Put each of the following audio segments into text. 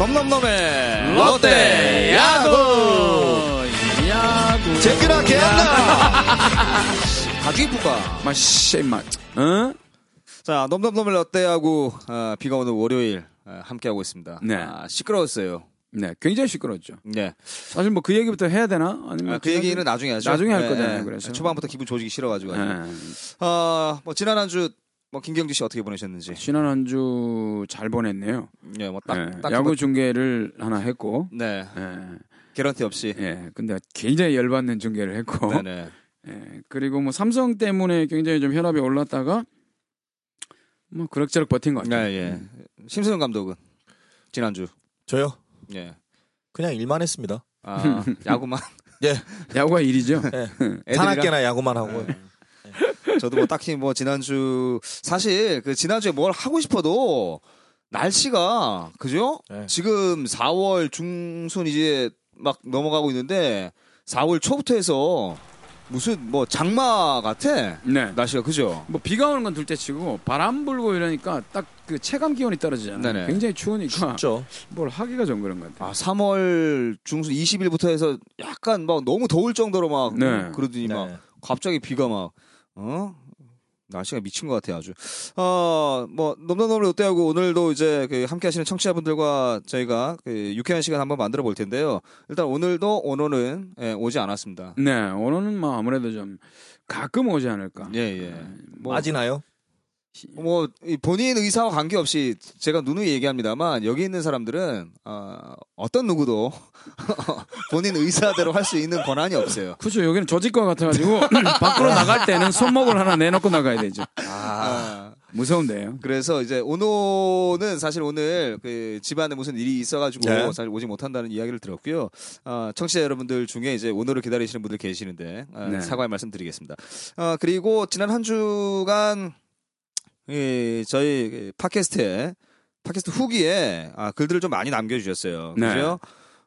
넘넘넘의 롯데 야구 야구. 제끼나 개안나 아주 이쁘다 마씨, 마. 어? 자 넘넘넘의 롯데 야구 어, 비가 오는 월요일 어, 함께하고 있습니다 네. 아, 시끄러웠어요 네, 굉장히 시끄러웠죠. 네. 사실 뭐 그 얘기부터 해야 되나? 아니면 아, 그 얘기는 나중에 하죠 나중에 할 네, 거잖아요, 네. 그래서. 초반부터 기분 조지기 싫어가지고 네. 어, 뭐 지난 한 주 뭐 김경주 씨 어떻게 보내셨는지 지난 한 주 잘 보냈네요. 네, 뭐 딱 네, 딱 야구 중계를 하나 했고, 네 예, 개런티 없이 예, 근데 굉장히 열받는 중계를 했고, 네네 예, 그리고 뭐 삼성 때문에 굉장히 좀 혈압이 올랐다가, 뭐 그럭저럭 버틴 것 같아요. 네, 예. 심수영 감독은 지난주 저요? 예. 그냥 일만 했습니다. 아, 야구만 야구가 일이죠. 애들이랑- 산악계나 야구만 하고. 저도 뭐 딱히 뭐 지난주 사실 그 지난주에 뭘 하고 싶어도 날씨가 그죠? 네. 지금 4월 중순 이제 막 넘어가고 있는데 4월 초부터 해서 무슨 뭐 장마 같아 네. 날씨가 그죠? 뭐 비가 오는 건 둘째치고 바람 불고 이러니까 딱 그 체감 기온이 떨어지잖아요. 네네. 굉장히 추우니까 춥죠. 뭘 하기가 좀 그런 것 같아요. 아 3월 중순 20일부터 해서 약간 막 너무 더울 정도로 막 네. 그러더니 막 네. 갑자기 비가 막, 어? 날씨가 미친 것 같아요, 아주. 어, 뭐, 넘넘넘을 롯데하고 오늘도 이제 그 함께 하시는 청취자분들과 저희가 그 유쾌한 시간 한번 만들어 볼 텐데요. 일단 오늘도 오너는 예, 오지 않았습니다. 네, 오늘은 뭐 아무래도 좀 가끔 오지 않을까. 예, 예. 뭐, 맞이나요? 뭐, 이 본인 의사와 관계없이 제가 누누이 얘기합니다만 여기 있는 사람들은, 어, 어떤 누구도 본인 의사대로 할 수 있는 권한이 없어요. 그렇죠. 여기는 조직과 같아가지고 밖으로 나갈 때는 손목을 하나 내놓고 나가야 되죠. 아. 무서운데요. 그래서 이제 오노는 사실 오늘 그 집안에 무슨 일이 있어가지고 네. 사실 오지 못한다는 이야기를 들었고요. 아, 청취자 여러분들 중에 이제 오노를 기다리시는 분들 계시는데 아, 네. 사과의 말씀 드리겠습니다. 아, 그리고 지난 한 주간 이 저희 그 팟캐스트에 팟캐스트 후기에 아, 글들을 좀 많이 남겨주셨어요. 네. 그죠?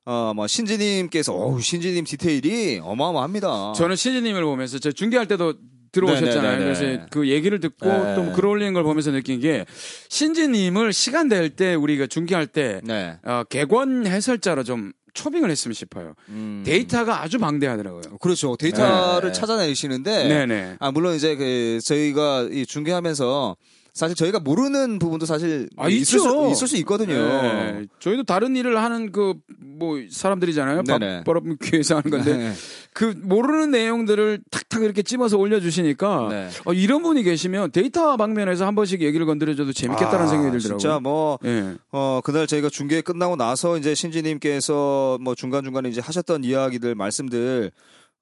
어, 뭐 신지님께서 어우 신지님 디테일이 어마어마합니다. 저는 신지님을 보면서 저 중계할 때도 들어오셨잖아요. 네네네네. 그래서 그 얘기를 듣고 네. 또글 올리는 걸 보면서 느낀 게 신지님을 시간 될 때 우리가 중계할 때 네. 어, 객원 해설자로 좀 초빙을 했으면 싶어요. 음. 데이터가 아주 방대하더라고요. 그렇죠. 데이터를 네. 찾아내시는데 네네. 아 물론 이제 그 저희가 이 중계하면서 사실 저희가 모르는 부분도 사실 아, 있을, 수. 있을 수 있거든요. 네. 저희도 다른 일을 하는 그 뭐 사람들이잖아요. 밥벌업 기회에서 하는 건데 네. 그 모르는 내용들을 탁탁 이렇게 찝어서 올려주시니까 네. 어, 이런 분이 계시면 데이터 방면에서 한 번씩 얘기를 건드려줘도 재밌겠다는 아, 생각이 들더라고요. 진짜 뭐 예. 어, 그날 저희가 중계 끝나고 나서 이제 신지님께서 뭐 중간 중간에 이제 하셨던 이야기들, 말씀들,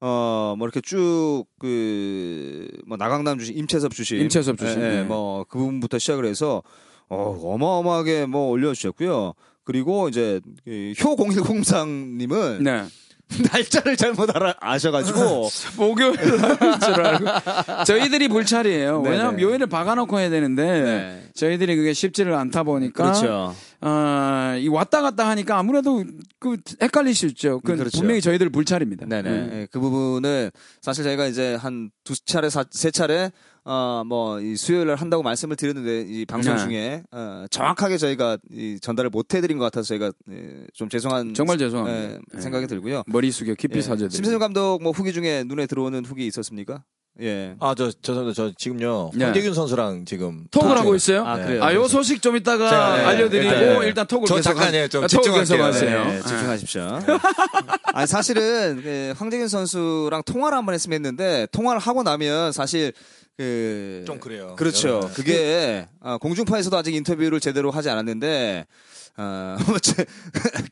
어, 뭐 이렇게 쭉, 그, 뭐 나강남 주신, 임채섭 주신. 임채섭 주신, 예, 예, 네. 뭐, 그 부분부터 시작을 해서, 어, 어마어마하게 뭐 올려주셨고요. 그리고 이제, 그 효0103님은 네. 날짜를 잘못 알아, 아셔가지고, 목요일 날인 줄 알고 저희들이 불찰이에요. 왜냐하면 묘일을 박아놓고 해야 되는데 네. 저희들이 그게 쉽지를 않다 보니까 그렇죠. 아, 이 왔다 갔다 하니까 아무래도 그 헷갈릴 수 있죠. 그 그렇죠. 분명히 저희들 불찰입니다. 네네. 네. 예, 그 부분은 사실 저희가 이제 한 두 차례, 사- 세 차례, 어, 뭐, 이 수요일날 한다고 말씀을 드렸는데, 이 방송 네. 중에, 어, 정확하게 저희가 이 전달을 못 해드린 것 같아서 저희가 예, 좀 죄송한. 정말 죄송합니다. 예, 네. 생각이 들고요. 머리 숙여 깊이 예. 사죄드립니다. 심세준 감독 뭐 후기 중에 눈에 들어오는 후기 있었습니까? 예. 아, 저, 저, 저, 저 지금요. 네. 황재균 선수랑 지금. 톡 하고 있어요? 아, 네. 그래요? 아, 요 소식 좀 이따가 자, 네. 알려드리고 일단, 일단, 네. 톡을 저 계속 잠깐, 예, 좀 아, 톡을 계속 집중할게요. 하세요. 네, 집중하십시오. 아니, 사실은, 그 황재균 선수랑 통화를 한번 했으면 했는데, 통화를 하고 나면 사실, 그. 좀 그래요. 그렇죠. 네. 그게, 아, 공중파에서도 아직 인터뷰를 제대로 하지 않았는데, 제,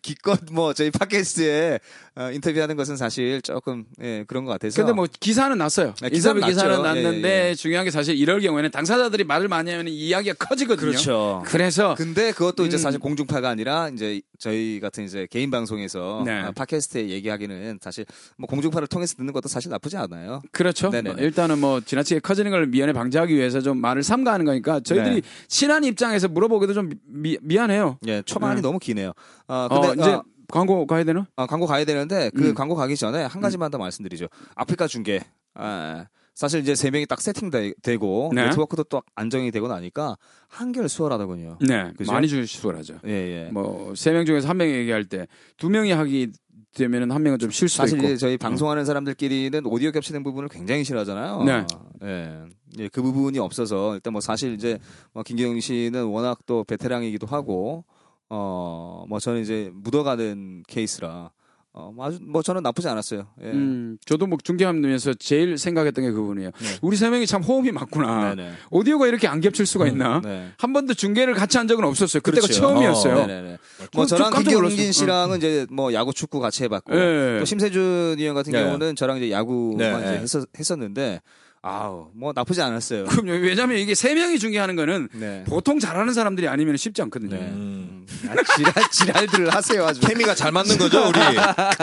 기껏 뭐, 저희 팟캐스트에 어, 인터뷰하는 것은 사실 조금, 예, 그런 것 같아서. 근데 뭐 기사는 났어요. 네, 기사는 인터뷰 기사는 났죠. 났는데 예, 예. 중요한 게 사실 이럴 경우에는 당사자들이 말을 많이 하면 이야기가 커지거든요. 그렇죠. 그래서 근데 그것도 이제 음. 사실 공중파가 아니라 이제 저희 같은 이제 개인 방송에서 네. 아, 팟캐스트에 얘기하기는 사실 뭐 공중파를 통해서 듣는 것도 사실 나쁘지 않아요. 그렇죠. 뭐 일단은 뭐 지나치게 커지는 걸 미연에 방지하기 위해서 좀 말을 삼가하는 거니까 저희들이 네. 친한 입장에서 물어보기도 좀 미, 미안해요. 예, 초반이 네. 너무 기네요. 아, 어, 근데 이제 아, 광고 가야 되나? 아, 광고 가야 되는데 그 음. 광고 가기 전에 한 가지만 더 말씀드리죠. 아프리카 중계. 아, 사실 이제 세 명이 딱 세팅되고 네. 네트워크도 또 안정이 되고 나니까 한결 수월하더군요. 네, 그죠? 많이 수월하죠. 예, 예. 뭐세 명 중에서 한 명이 얘기할 때 두 명이 하기 되면은 한 명은 좀 실수도 사실 있고. 이제 저희 방송하는 사람들끼리는 오디오 겹치는 부분을 굉장히 싫어하잖아요. 네. 예. 예, 그 부분이 없어서 일단 뭐 사실 이제 뭐 김경영 씨는 워낙 또 베테랑이기도 하고 어, 뭐 저는 이제 묻어가는 케이스라 어, 뭐 아주 뭐 저는 나쁘지 않았어요. 예. 음, 저도 뭐 중계하면서 제일 생각했던 게 그분이에요. 네. 우리 세 명이 참 호흡이 맞구나. 네네. 오디오가 이렇게 안 겹칠 수가 있나? 네. 한 번도 중계를 같이 한 적은 없었어요. 그때가 그렇죠. 처음이었어요. 네네네. 뭐저 저랑 깜짝 김경진 놀랐어요. 씨랑은 이제 뭐 야구 축구 같이 해봤고 예. 또 심세준 의원 같은 네. 경우는 저랑 이제 야구만 네, 이제 네. 했었, 했었는데 아우 뭐 나쁘지 않았어요. 그럼요. 왜냐면 이게 세 명이 중계하는 거는 네. 보통 잘하는 사람들이 아니면 쉽지 않거든요. 네. 음. 아, 지랄 지랄들을 하세요 아주. 케미가 잘 맞는 거죠, 우리.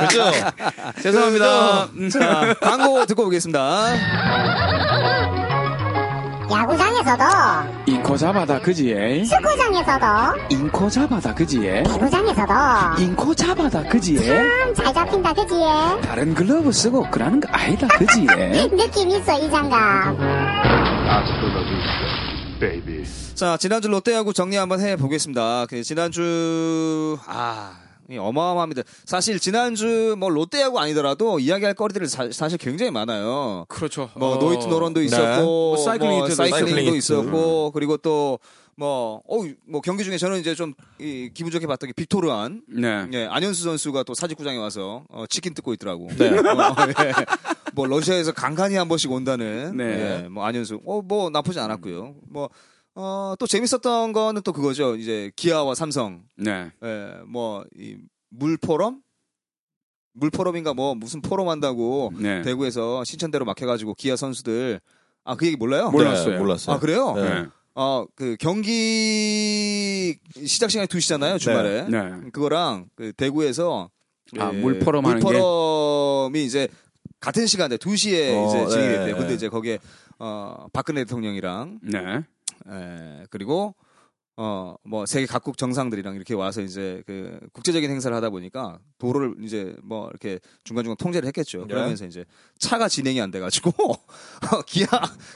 그죠? 죄송합니다. 음. 자 광고 듣고 오겠습니다. 야구장에서도. 인코 잡아다 그지에 축구장에서도. 인코 잡아다 그지에 배구장에서도. 인코 잡아다 그지에 참 잘 잡힌다 그지에 다른 글러브 쓰고 그러는 거 아니다 그지에 느낌 있어 이 장갑. 자 지난주 롯데야구 정리 한번 해 보겠습니다. 그 지난주 아. 이 어마어마합니다. 사실 지난주 뭐 롯데야구 아니더라도 이야기할 거리들이 사, 실 굉장히 많아요. 그렇죠. 뭐 어, 노이트 노런도 있었고 네. 뭐 사이클링 뭐 사이클링도. 있었고 그리고 또 뭐, 어, 뭐 경기 중에 저는 이제 좀 이, 기분 좋게 봤던 게 빅토르안, 네. 예, 안현수 선수가 또 사직구장에 와서 어, 치킨 뜯고 있더라고. 네. 어, 예. 뭐 러시아에서 간간히 한 번씩 온다는, 네. 예, 뭐 안현수, 어, 뭐 나쁘지 않았고요. 뭐 어, 또 재밌었던 거는 또 그거죠. 이제 기아와 삼성, 네. 예, 뭐 이 물 포럼, 물 포럼인가 뭐 무슨 포럼 한다고 네. 대구에서 신천대로 막혀가지고 기아 선수들 아 그 얘기 몰라요? 몰랐어요. 네, 몰랐어요. 아 그래요? 네. 네. 어그 경기 시작 시간이 2시잖아요 주말에 네. 그거랑 그 대구에서 아, 예, 물 포럼 하는 게? 물포럼이 이제 같은 시간대 2시에 어, 이제 진행이 네, 됐대요. 근데 네. 이제 거기에 어 박근혜 대통령이랑 네. 에, 그리고 어 뭐 세계 각국 정상들이랑 이렇게 와서 이제 그 국제적인 행사를 하다 보니까 도로를 이제 뭐 이렇게 중간중간 통제를 했겠죠. 네. 그러면서 이제 차가 진행이 안 돼가지고 기아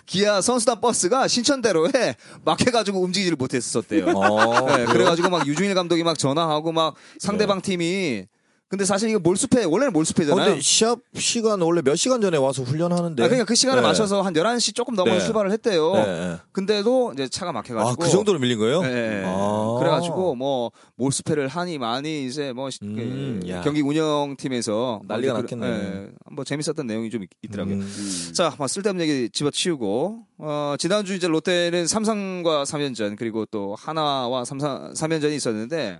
기아 선수단 버스가 신천대로에 막혀가지고 움직이지를 못했었대요. 어, 네, 그래가지고 막 유중일 감독이 막 전화하고 막 상대방 팀이 근데 사실 이거 몰수패 원래는 어, 몰수패잖아요. 근데 시합 시간 원래 몇 시간 전에 와서 훈련하는데. 아, 그러니까 그 시간에 네. 맞춰서 한 11시 조금 넘어 네. 출발을 했대요. 네, 네. 근데도 이제 차가 막혀 가지고 아, 그 정도로 밀린 거예요? 네. 아. 그래 가지고 뭐 몰수패를 하니 많이 이제 뭐 시- 음, 그 야. 경기 운영팀에서 난리가 뭐 났겠네. 예, 뭐 재밌었던 내용이 좀 있- 있더라고요. 음. 자, 뭐 쓸데없는 얘기 집어치우고 어, 지난주 이제 롯데는 삼성과 3연전 그리고 또 하나와 삼성 3연전이 있었는데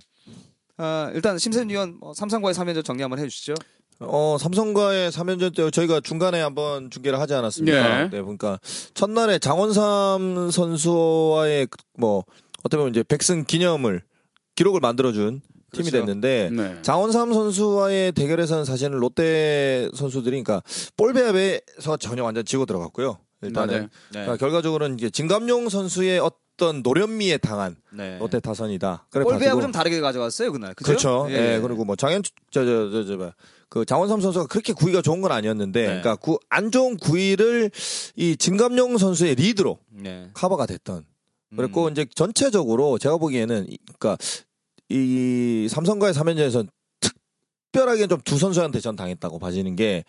어, 일단 심세준 위원 뭐 삼성과의 3연전 정리 한번 해주시죠. 어, 삼성과의 3연전 때 저희가 중간에 한번 중계를 하지 않았습니까? 네. 네. 그러니까 첫날에 장원삼 선수와의 그뭐 어떻게 보면 이제 백승 기념을 기록을 만들어준 팀이 그렇죠. 됐는데 네. 장원삼 선수와의 대결에서는 사실은 롯데 선수들이 그러니까 볼 배합에서 전혀 완전 지고 들어갔고요. 일단은. 네. 그러니까 결과적으로는 이제 진감용 선수의 어 떤 노련미에 당한 네. 롯데 타선이다. 그래 가지고 좀 다르게 가져갔어요 그날. 그죠? 그렇죠. 예. 예. 그리고 뭐 장현 저저저저 뭐, 그 장원삼 선수가 그렇게 구위가 좋은 건 아니었는데, 네. 그러니까 구, 안 좋은 구위를 이 진감용 선수의 리드로 네. 커버가 됐던. 그랬고 음. 이제 전체적으로 제가 보기에는 이- 그러니까 이 삼성과의 3연전에서 특별하게 좀 두 선수한테 전 당했다고 봐지는 게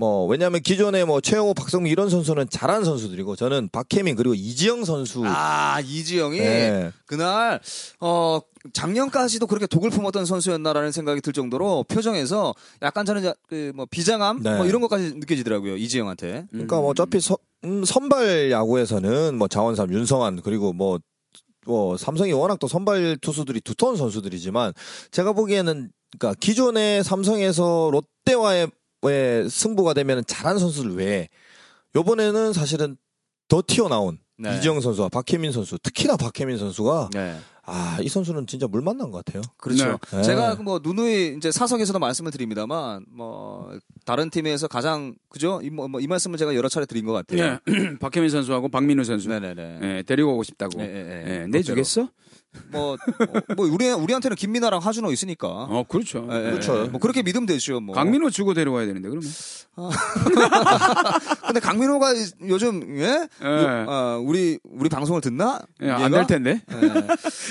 뭐 왜냐하면 기존에 뭐 최영호, 박성민 이런 선수는 잘하는 선수들이고 저는 박혜민 그리고 이지영 선수 아 이지영이 네. 그날 어 작년까지도 그렇게 독을 품었던 선수였나라는 생각이 들 정도로 표정에서 약간 저는 그뭐 비장함 네. 뭐 이런 것까지 느껴지더라고요 이지영한테. 그러니까 뭐 어차피 서- 음, 선발 야구에서는 뭐 장원삼, 윤성환 그리고 뭐, 뭐 삼성이 워낙 또 선발 투수들이 두터운 선수들이지만 제가 보기에는 그러니까 기존의 삼성에서 롯데와의 의 승부가 되면 잘한 선수들 외에 요번에는 사실은 더 튀어나온 네. 이지영 선수와 박혜민 선수 특히나 박혜민 선수가 네. 아 이 선수는 진짜 물 만난 것 같아요. 그렇죠. 네. 제가 뭐 누누이 이제 사석에서도 말씀을 드립니다만 뭐 다른 팀에서 가장 그죠? 이, 뭐, 뭐이 말씀을 제가 여러 차례 드린 것 같아요. 네. 박혜민 선수하고 박민우 선수. 네네네. 예, 데리고 오고 싶다고. 예, 예, 예. 예, 내주겠어? 뭐, 어, 뭐 우리 우리한테는 김민아랑 하준호 있으니까. 어, 그렇죠. 예, 예, 그렇죠. 예. 뭐 그렇게 믿으면 되죠. 뭐. 강민호 주고 데려와야 되는데 그러면. 근데 강민호가 요즘 예? 예. 어, 우리 우리 방송을 듣나? 예, 안될 텐데. 예.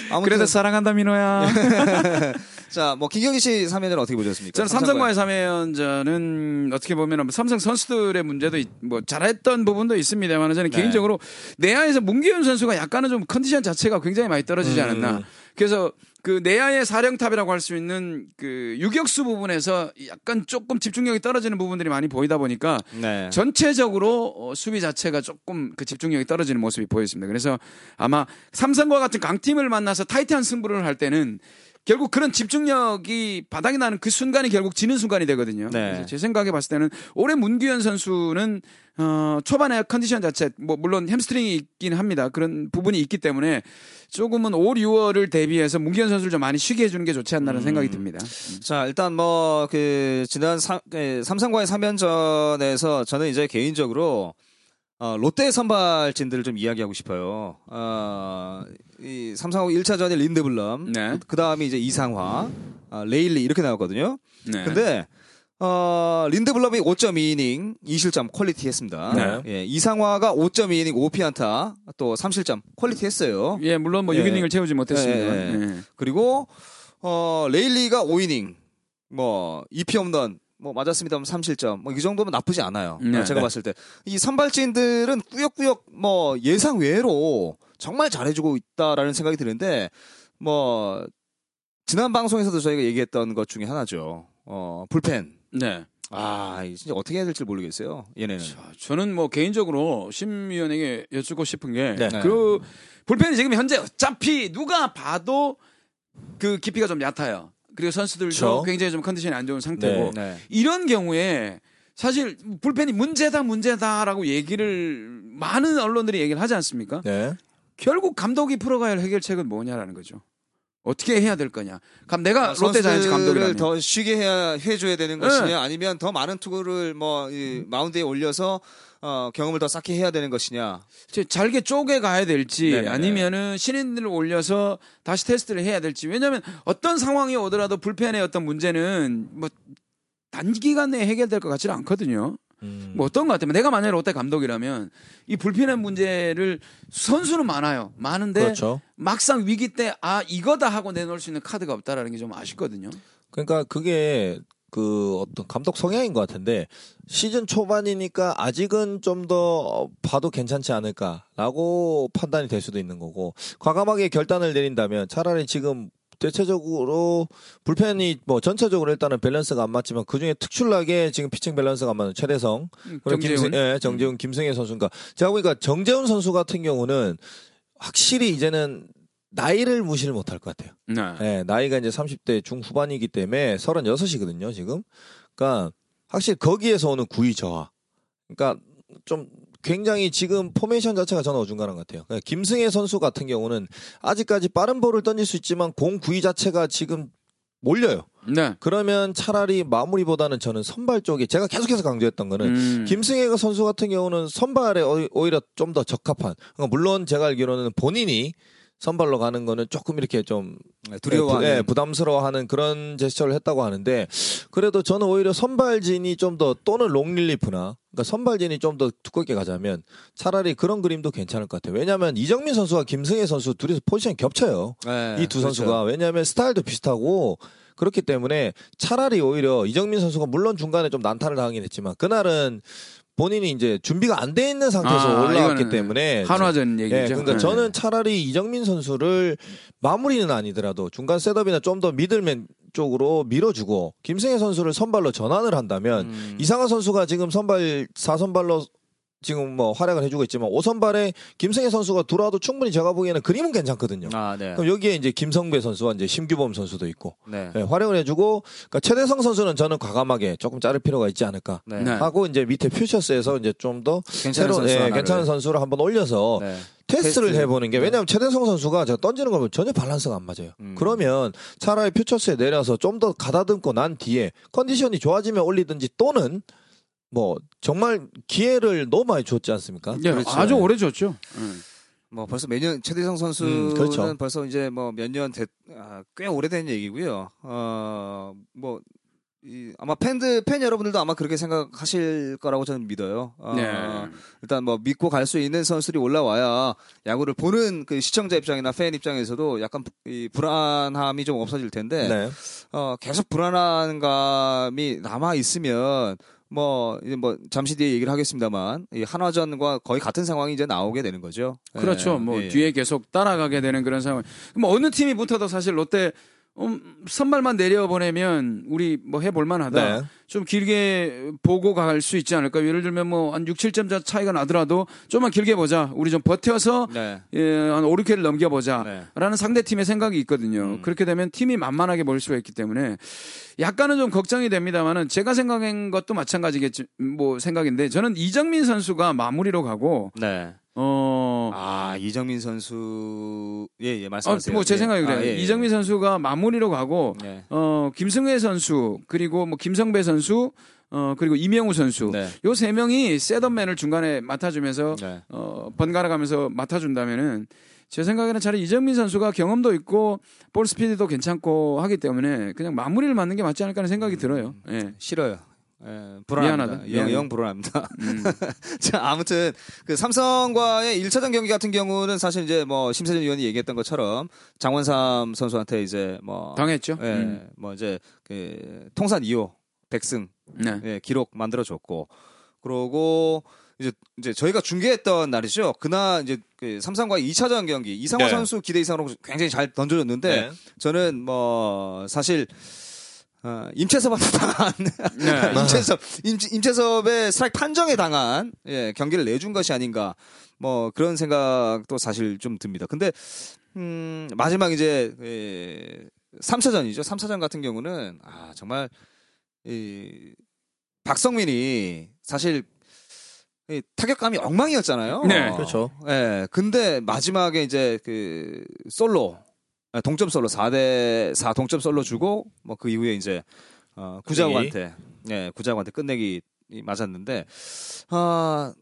아무튼 그래도 사랑한다 민호야. 자, 뭐 김경희 씨 3연전 어떻게 보셨습니까? 저는 삼성과의 3회연전은 어떻게 보면 삼성 선수들의 문제도 있- 뭐 잘했던 부분도 있습니다만 저는 네. 개인적으로 내야에서 문기현 선수가 약간은 좀 컨디션 자체가 굉장히 많이 떨어지지 않았나. 그래서 그 내야의 사령탑이라고 할 수 있는 그 유격수 부분에서 약간 조금 집중력이 떨어지는 부분들이 많이 보이다 보니까 네. 전체적으로 어, 수비 자체가 조금 그 집중력이 떨어지는 모습이 보였습니다. 그래서 아마 삼성과 같은 강팀을 만나서 타이트한 승부를 할 때는 결국 그런 집중력이 바닥이 나는 그 순간이 결국 지는 순간이 되거든요. 네. 제 생각에 봤을 때는 올해 문규현 선수는 어, 초반에 컨디션 자체 뭐 물론 햄스트링이 있긴 합니다. 그런 부분이 있기 때문에 조금은 5, 6월을 대비해서 문규현 선수를 좀 많이 쉬게 해주는 게 좋지 않나라는 생각이 듭니다. 자, 일단 뭐 그 지난 삼, 그 삼성과의 3연전에서 저는 이제 개인적으로 어, 롯데 선발진들을 좀 이야기하고 싶어요. 어, 이 삼성하고 1차전에 린드블럼, 네. 그 다음에 이제 이상화, 아, 레일리 이렇게 나왔거든요. 네. 근데 어, 린드블럼이 5.2이닝 2실점 퀄리티 했습니다. 네. 예, 이상화가 5.2이닝 5피안타 또 3실점 퀄리티 했어요. 예, 물론 뭐 예. 6이닝을 채우지 못했습니다. 예, 예. 네. 그리고 어, 레일리가 5이닝 뭐 2피 홈런 뭐 맞았습니다만 3실점 뭐 이 정도면 나쁘지 않아요. 네. 제가 네. 봤을 때 이 선발진들은 꾸역꾸역 뭐 예상 외로 정말 잘해주고 있다라는 생각이 드는데 뭐 지난 방송에서도 저희가 얘기했던 것 중에 하나죠. 어 불펜. 네. 아 진짜 어떻게 해야 될지 모르겠어요. 얘네는. 자, 저는 뭐 개인적으로 심 위원에게 여쭙고 싶은 게 네. 그 불펜이 지금 현재 어차피 누가 봐도 그 깊이가 좀 얕아요. 그리고 선수들도 그렇죠. 굉장히 좀 컨디션이 안 좋은 상태고 네. 이런 경우에 사실 불펜이 문제다 문제다라고 얘기를 많은 언론들이 얘기를 하지 않습니까? 네. 결국 감독이 풀어가야 할 해결책은 뭐냐라는 거죠. 어떻게 해야 될 거냐? 그럼 내가 아, 롯데 자이언츠 감독이라면 더 쉬게 해야 해줘야 되는 네. 것이냐, 아니면 더 많은 투구를 뭐 이, 마운드에 올려서 어, 경험을 더 쌓게 해야 되는 것이냐. 잘게 쪼개 가야 될지 네네네. 아니면은 신인들을 올려서 다시 테스트를 해야 될지 왜냐하면 어떤 상황이 오더라도 불펜의 어떤 문제는 뭐 단기간 내에 해결될 것 같지는 않거든요. 음. 뭐 어떤 것 같아요. 내가 만약에 롯데 감독이라면 이 불펜의 문제를 선수는 많아요. 많은데 그렇죠. 막상 위기 때 아 이거다 하고 내놓을 수 있는 카드가 없다라는 게 좀 아쉽거든요. 그러니까 그게 그 어떤 감독 성향인 것 같은데 시즌 초반이니까 아직은 좀 더 봐도 괜찮지 않을까라고 판단이 될 수도 있는 거고 과감하게 결단을 내린다면 차라리 지금 대체적으로 불펜이 뭐 전체적으로 일단은 밸런스가 안 맞지만 그 중에 특출나게 지금 피칭 밸런스가 안 맞는 최대성 그리고 정재훈. 김승, 예, 정재훈, 김승회 선수인가 제가 보니까 정재훈 선수 같은 경우는 확실히 이제는 나이를 무시를 못할 것 같아요. 네. 예, 나이가 이제 30대 중후반이기 때문에 36이거든요, 지금. 그러니까 확실히 거기에서 오는 구위 저하. 그러니까 좀 굉장히 지금 포메이션 자체가 저는 어중간한 것 같아요. 그러니까 김승회 선수 같은 경우는 아직까지 빠른 볼을 던질 수 있지만 공 구위 자체가 지금 몰려요. 네. 그러면 차라리 마무리보다는 저는 선발 쪽에 제가 계속해서 강조했던 거는 음. 김승혜 선수 같은 경우는 선발에 오- 오히려 좀 더 적합한. 그러니까 물론 제가 알기로는 본인이 선발로 가는 거는 조금 이렇게 좀 두려워하는. 예, 부담스러워하는 그런 제스처를 했다고 하는데 그래도 저는 오히려 선발진이 좀 더 또는 롱릴리프나 그러니까 선발진이 좀 더 두껍게 가자면 차라리 그런 그림도 괜찮을 것 같아요. 왜냐하면 이정민 선수와 김승회 선수 둘이서 포지션이 겹쳐요. 네, 이두 그렇죠. 선수가 왜냐하면 스타일도 비슷하고 그렇기 때문에 차라리 오히려 이정민 선수가 물론 중간에 좀 난타를 당하긴 했지만 그날은 본인이 이제 준비가 안 돼 있는 상태에서 아, 올라왔기 때문에 한화전 얘기죠. 예, 그러니까 네. 저는 차라리 이정민 선수를 마무리는 아니더라도 중간 setup이나 좀 더 middleman 쪽으로 밀어주고 김승회 선수를 선발로 전환을 한다면 음. 이상화 선수가 지금 선발 4선발로 지금 뭐 활약을 해주고 있지만 5선발에 김승회 선수가 들어와도 충분히 제가 보기에는 그림은 괜찮거든요. 아, 네. 그럼 여기에 이제 김성배 선수와 이제 심규범 선수도 있고 네. 예, 활용을 해주고 그러니까 최대성 선수는 저는 과감하게 조금 자를 필요가 있지 않을까 네. 네. 하고 이제 밑에 퓨처스에서 이제 좀더 괜찮은 새로운 선수 예. 괜찮은 선수를 한번 올려서 네. 테스트를 테스트. 해보는 게 네. 왜냐하면 최대성 선수가 제가 던지는 거 보면 전혀 밸런스가 안 맞아요. 음. 그러면 차라리 퓨처스에 내려서 좀 더 가다듬고 난 뒤에 컨디션이 좋아지면 올리든지 또는 뭐 정말 기회를 너무 많이 줬지 않습니까? 예, 그렇죠. 아주 오래 줬죠. 음. 뭐 벌써 매년 최대성 선수는 음, 그렇죠. 벌써 이제 뭐 몇년 아, 꽤 오래된 얘기고요. 어뭐 이, 아마 팬들 팬 여러분들도 아마 그렇게 생각하실 거라고 저는 믿어요. 어, 네. 일단 뭐 믿고 갈 수 있는 선수들이 올라와야 야구를 보는 그 시청자 입장이나 팬 입장에서도 약간 부- 이 불안함이 좀 없어질 텐데 네. 어, 계속 불안한 감이 남아 있으면 뭐 이제 뭐 잠시 뒤에 얘기를 하겠습니다만 이 한화전과 거의 같은 상황이 이제 나오게 되는 거죠. 그렇죠. 예, 뭐 예. 뒤에 계속 따라가게 되는 그런 상황. 뭐 어느 팀이 붙어도 사실 롯데 음, 선발만 내려보내면 우리 뭐 해볼 만하다. 네. 좀 길게 보고 갈 수 있지 않을까. 예를 들면 뭐 한 6, 7점 차이가 나더라도 좀만 길게 보자. 우리 좀 버텨서 네. 예, 한 5, 6회를 넘겨보자. 네. 라는 상대팀의 생각이 있거든요. 음. 그렇게 되면 팀이 만만하게 보일 수가 있기 때문에 약간은 좀 걱정이 됩니다만은 제가 생각한 것도 마찬가지겠지, 뭐 생각인데 저는 이정민 선수가 마무리로 가고, 네. 어, 아 이정민 선수 예예 어, 말씀하세요. 뭐제 예. 생각이 그래요. 아, 예, 예. 이정민 선수가 마무리로 가고, 네. 어, 김승회 선수, 그리고 뭐 김성배 선수, 어, 그리고 이명우 선수. 네. 요세 명이 셋업맨을 중간에 맡아주면서, 네. 어, 번갈아 가면서 맡아준다면은 제 생각에는 차라리 이정민 선수가 경험도 있고 볼 스피드도 괜찮고 하기 때문에 그냥 마무리를 맞는 게 맞지 않을까 하는 생각이 들어요. 예. 싫어요. 예, 불안합니다. 미안하다. 영, 미안해. 영 불안합니다. 음. 자, 아무튼 그 삼성과의 1차전 경기 같은 경우는 사실 이제 뭐 심세준 의원이 얘기했던 것처럼 장원삼 선수한테 이제 뭐 당했죠. 예, 음. 뭐 이제 그 통산 2호 백승 네. 예, 기록 만들어 줬고 그러고 이제 이제 저희가 중계했던 날이죠. 그날 이제 그 삼성과 2차전 경기 이상호 네. 선수 기대 이상으로 굉장히 잘 던져줬는데 네. 저는 뭐 사실 어, 임채섭한테 당한 네. 임채섭 임, 임채섭의 스트라이크 판정에 당한 예, 경기를 내준 것이 아닌가 뭐 그런 생각도 사실 좀 듭니다. 근데 음, 마지막 이제 예, 3차전이죠. 3차전 같은 경우는 아 정말 이 박성민이 사실 이 타격감이 엉망이었잖아요. 네. 그렇죠. 예. 근데 마지막에 이제 그 솔로 아, 동점 솔로 4대 4 동점 솔로 주고 뭐 그 이후에 이제 어 구자욱한테 예, 구자욱한테 끝내기 맞았는데 아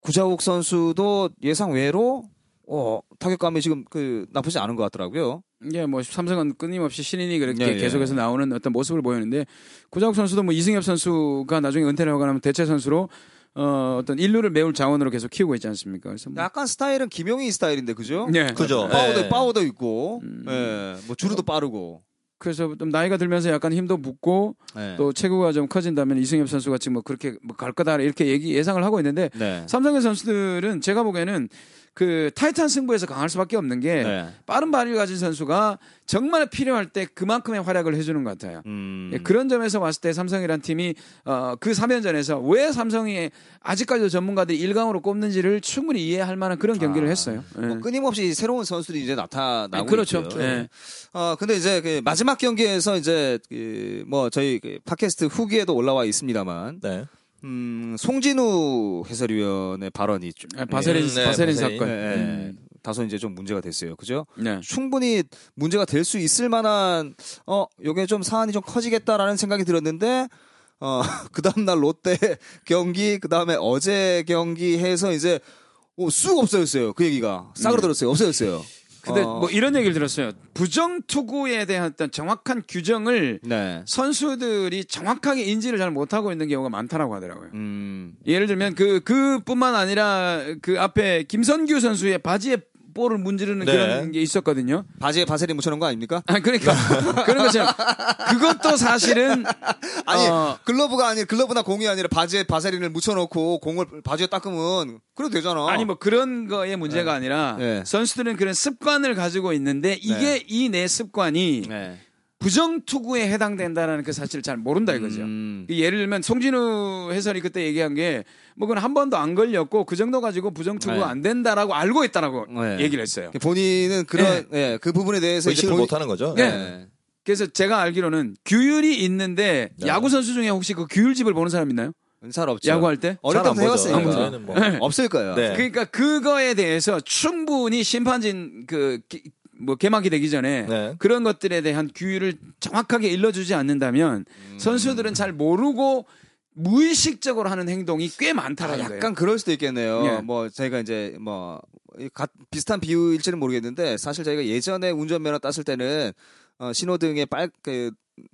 구자욱 선수도 예상 외로 어 타격감이 지금 그 나쁘지 않은 것 같더라고요. 이게 뭐 삼성은 끊임없이 신인이 그렇게 예, 예. 계속해서 나오는 어떤 모습을 보였는데 구자욱 선수도 뭐 이승엽 선수가 나중에 은퇴를 하고 나면 대체 선수로 어, 어떤 인류를 메울 자원으로 계속 키우고 있지 않습니까? 그래서 뭐 약간 스타일은 김용희 스타일인데 그죠? 네. 그죠. 파워도 예. 파워도 있고, 음. 예, 뭐 주루도 빠르고, 그래서 좀 나이가 들면서 약간 힘도 붙고 예. 또 체구가 좀 커진다면 이승엽 선수가 지금 뭐 그렇게 뭐 갈 거다 이렇게 얘기 예상을 하고 있는데 네. 삼성의 선수들은 제가 보기에는 그 타이탄 승부에서 강할 수밖에 없는 게 네. 빠른 발을 가진 선수가 정말 필요할 때 그만큼의 활약을 해주는 것 같아요. 음. 예, 그런 점에서 봤을 때 삼성이란 팀이 어, 그 3연전에서 왜 삼성이 아직까지도 전문가들이 일강으로 꼽는지를 충분히 이해할 만한 그런 경기를 아, 했어요. 예. 뭐 끊임없이 새로운 선수들이 이제 나타나고 아, 그렇죠. 있고요. 예. 어 근데 이제 그 마지막 경기에서 이제 그 뭐 저희 그 팟캐스트 후기에도 올라와 있습니다만 네. 음 송진우 해설위원의 발언이 좀 아, 바세린 음, 네, 바세린. 사건. 예, 예, 음. 다소 이제 좀 문제가 됐어요. 그죠? 네. 충분히 문제가 될 수 있을 만한 어 요게 좀 사안이 좀 커지겠다라는 생각이 들었는데 어 그 다음 날 롯데 경기 그 다음에 어제 경기 해서 이제 어, 쑥 없어졌어요 그 얘기가 싸그러들었어요 없어졌어요. 근데 어, 뭐 이런 얘기를 들었어요. 부정 투구에 대한 어떤 정확한 규정을 네. 선수들이 정확하게 인지를 잘 못하고 있는 경우가 많다라고 하더라고요. 음. 예를 들면 그 그뿐만 아니라 그 앞에 김선규 선수의 바지에 볼을 문지르는 네. 그런 게 있었거든요. 바지에 바세린 묻혀놓은 거 아닙니까? 아 그러니까 그런 것처럼 그것도 사실은 아니 어, 글러브가 아니 글러브나 공이 아니라 바지에 바세린을 묻혀놓고 공을 바지에 닦으면 그래도 되잖아. 아니 뭐 그런 거의 문제가 아니라 네. 선수들은 그런 습관을 가지고 있는데 이게 네. 이내 습관이 네. 부정 투구에 해당된다라는 그 사실을 잘 모른다 이거죠. 음. 그 예를 들면 송진우 해설이 그때 얘기한 게 뭐 그건 한 번도 안 걸렸고 그 정도 가지고 부정 투구가 네. 안 된다라고 알고 있다라고 네. 얘기를 했어요. 본인은 그런 예, 그 부분에 대해서 의식을 본인- 못 하는 거죠. 네. 네. 그래서 제가 알기로는 규율이 있는데 네. 야구 선수 중에 혹시 그 규율집을 보는 사람 있나요? 잘 없죠. 야구할 때? 어릴 잘안 때부터. 해왔으니까 뭐. 없을 거예요. 네. 그러니까 그거에 대해서 충분히 심판진 그뭐 개막이 되기 전에 네. 그런 것들에 대한 규율을 정확하게 일러주지 않는다면 음. 선수들은 잘 모르고 무의식적으로 하는 행동이 꽤 아, 많다라는 거예요. 약간 그럴 수도 있겠네요. 예. 뭐 저희가 이제 뭐이 가- 비슷한 비유일지는 모르겠는데 사실 저희가 예전에 운전면허 땄을 때는 어, 신호등에 빨 그,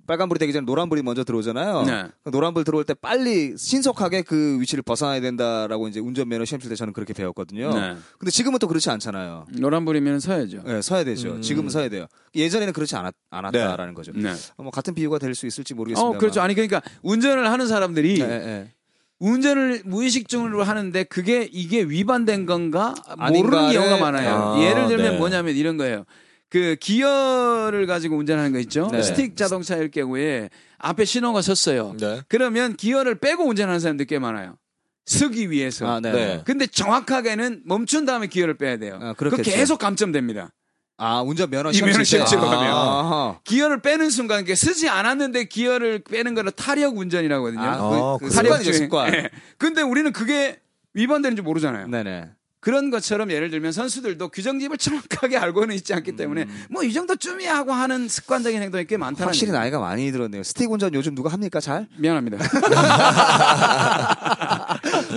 빨간불이 되기 전에 노란불이 먼저 들어오잖아요. 네. 그 노란불 들어올 때 빨리 신속하게 그 위치를 벗어나야 된다라고 이제 운전면허 시험 칠 때 저는 그렇게 배웠거든요. 네. 근데 지금은 또 그렇지 않잖아요. 노란불이면 서야죠. 네, 서야 되죠. 음. 지금은 서야 돼요. 예전에는 그렇지 않았, 않았다라는 거죠. 네. 어, 뭐 같은 비유가 될 수 있을지 모르겠습니다. 어, 그렇죠. 아니 그러니까 운전을 하는 사람들이 네, 네. 운전을 무의식적으로 하는데 그게 이게 위반된 건가 아닌가를- 모르는 경우가 많아요. 아, 예를 들면 네. 뭐냐면 이런 거예요. 그 기어를 가지고 운전하는 거 있죠. 네. 스틱 자동차일 경우에 앞에 신호가 섰어요. 네. 그러면 기어를 빼고 운전하는 사람들 꽤 많아요. 서기 위해서. 아, 네. 네. 근데 정확하게는 멈춘 다음에 기어를 빼야 돼요. 아, 그. 계속 감점됩니다. 아, 운전 면허 시험 면허. 시험 치러 가면. 아, 기어를 빼는 순간 그 쓰지 않았는데 기어를 빼는 거를 타력 운전이라고 하거든요. 아, 아, 그, 그 그래요? 습관이죠, 습관. 예. 근데 우리는 그게 위반되는 줄 모르잖아요. 네네. 그런 것처럼 예를 들면 선수들도 규정집을 정확하게 알고는 있지 않기 때문에 뭐이 정도쯤이야 하고 하는 습관적인 행동이 꽤 많다는 확실히 얘기예요. 나이가 많이 들었네요. 스틱 운전 요즘 누가 합니까, 잘? 미안합니다.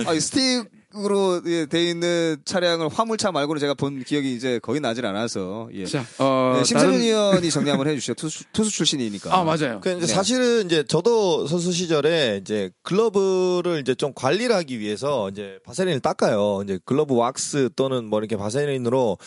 아, 이 스틱으로 예, 돼 있는 차량을 화물차 말고는 제가 본 기억이 이제 거의 나질 않아서. 예. 자, 어, 네, 심세준 다른- 의원이 정리 한번 해주시죠. 투수, 투수 출신이니까. 아 맞아요. 그 이제 네. 사실은 이제 저도 선수 시절에 이제 글러브를 이제 좀 관리를 하기 위해서 이제 바세린을 닦아요. 이제 글러브 왁스 또는 뭐 이렇게 바세린으로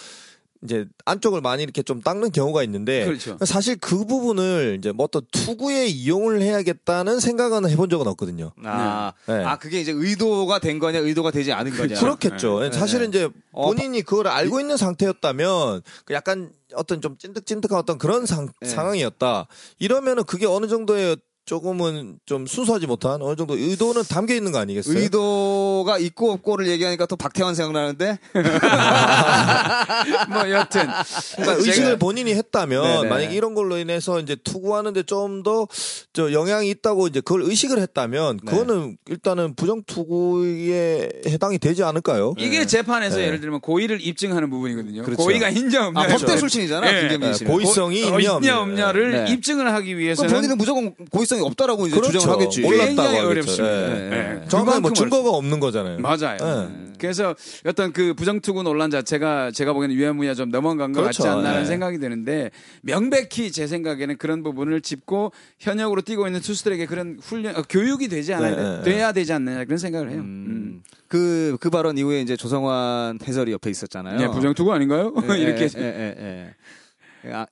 이제 안쪽을 많이 이렇게 좀 닦는 경우가 있는데 그렇죠. 사실 그 부분을 이제 뭐 어떤 투구에 이용을 해야겠다는 생각은 해본 적은 없거든요. 아, 네. 아, 그게 이제 의도가 된 거냐, 의도가 되지 않은 거냐. 그렇겠죠. 네. 사실은 이제 어, 본인이 그걸 알고 있는 상태였다면 그 약간 어떤 좀 찐득찐득한 어떤 그런 상, 네. 상황이었다. 이러면은 그게 어느 정도의 조금은 좀 순수하지 못한 어느 정도 의도는 담겨 있는 거 아니겠어요? 의도가 있고 없고를 얘기하니까 또 박태환 생각나는데. 뭐 여튼 그러니까 의식을 본인이 했다면 네네. 만약에 이런 걸로 인해서 이제 투구하는데 좀 더 저 영향이 있다고 이제 그걸 의식을 했다면 네. 그거는 일단은 부정 투구에 해당이 되지 않을까요? 이게 재판에서 네. 예를 들면 고의를 입증하는 부분이거든요. 그렇죠. 고의가 있냐 아, 없냐. 법대 출신이잖아, 예. 김경민 네, 씨는. 고의성이 어, 있냐 없냐. 없냐를 네. 입증을 하기 그럼 위해서는 본인은 무조건 고의성 이 없다라고 이제 그렇죠. 주장을 하겠지. 몰랐다고 하겠죠. 어렵습니다. 예. 네. 예. 뭐 그만큼 증거가 없는 거잖아요. 맞아요. 네. 그래서 어떤 그 부정투구 논란 자체가 제가 보기에는 유야무야 좀 넘어간 것 그렇죠. 같지 않나라는 네. 생각이 드는데 명백히 제 생각에는 그런 부분을 짚고 현역으로 뛰고 있는 투수들에게 그런 훈련 어, 교육이 되지 않아야 네, 돼- 네, 돼야 되지 않느냐 그런 생각을 해요. 음. 음. 그, 그 발언 이후에 이제 조성환 해설이 옆에 있었잖아요. 네, 부정투구 아닌가요? 예, 이렇게 예, 예, 예. 아,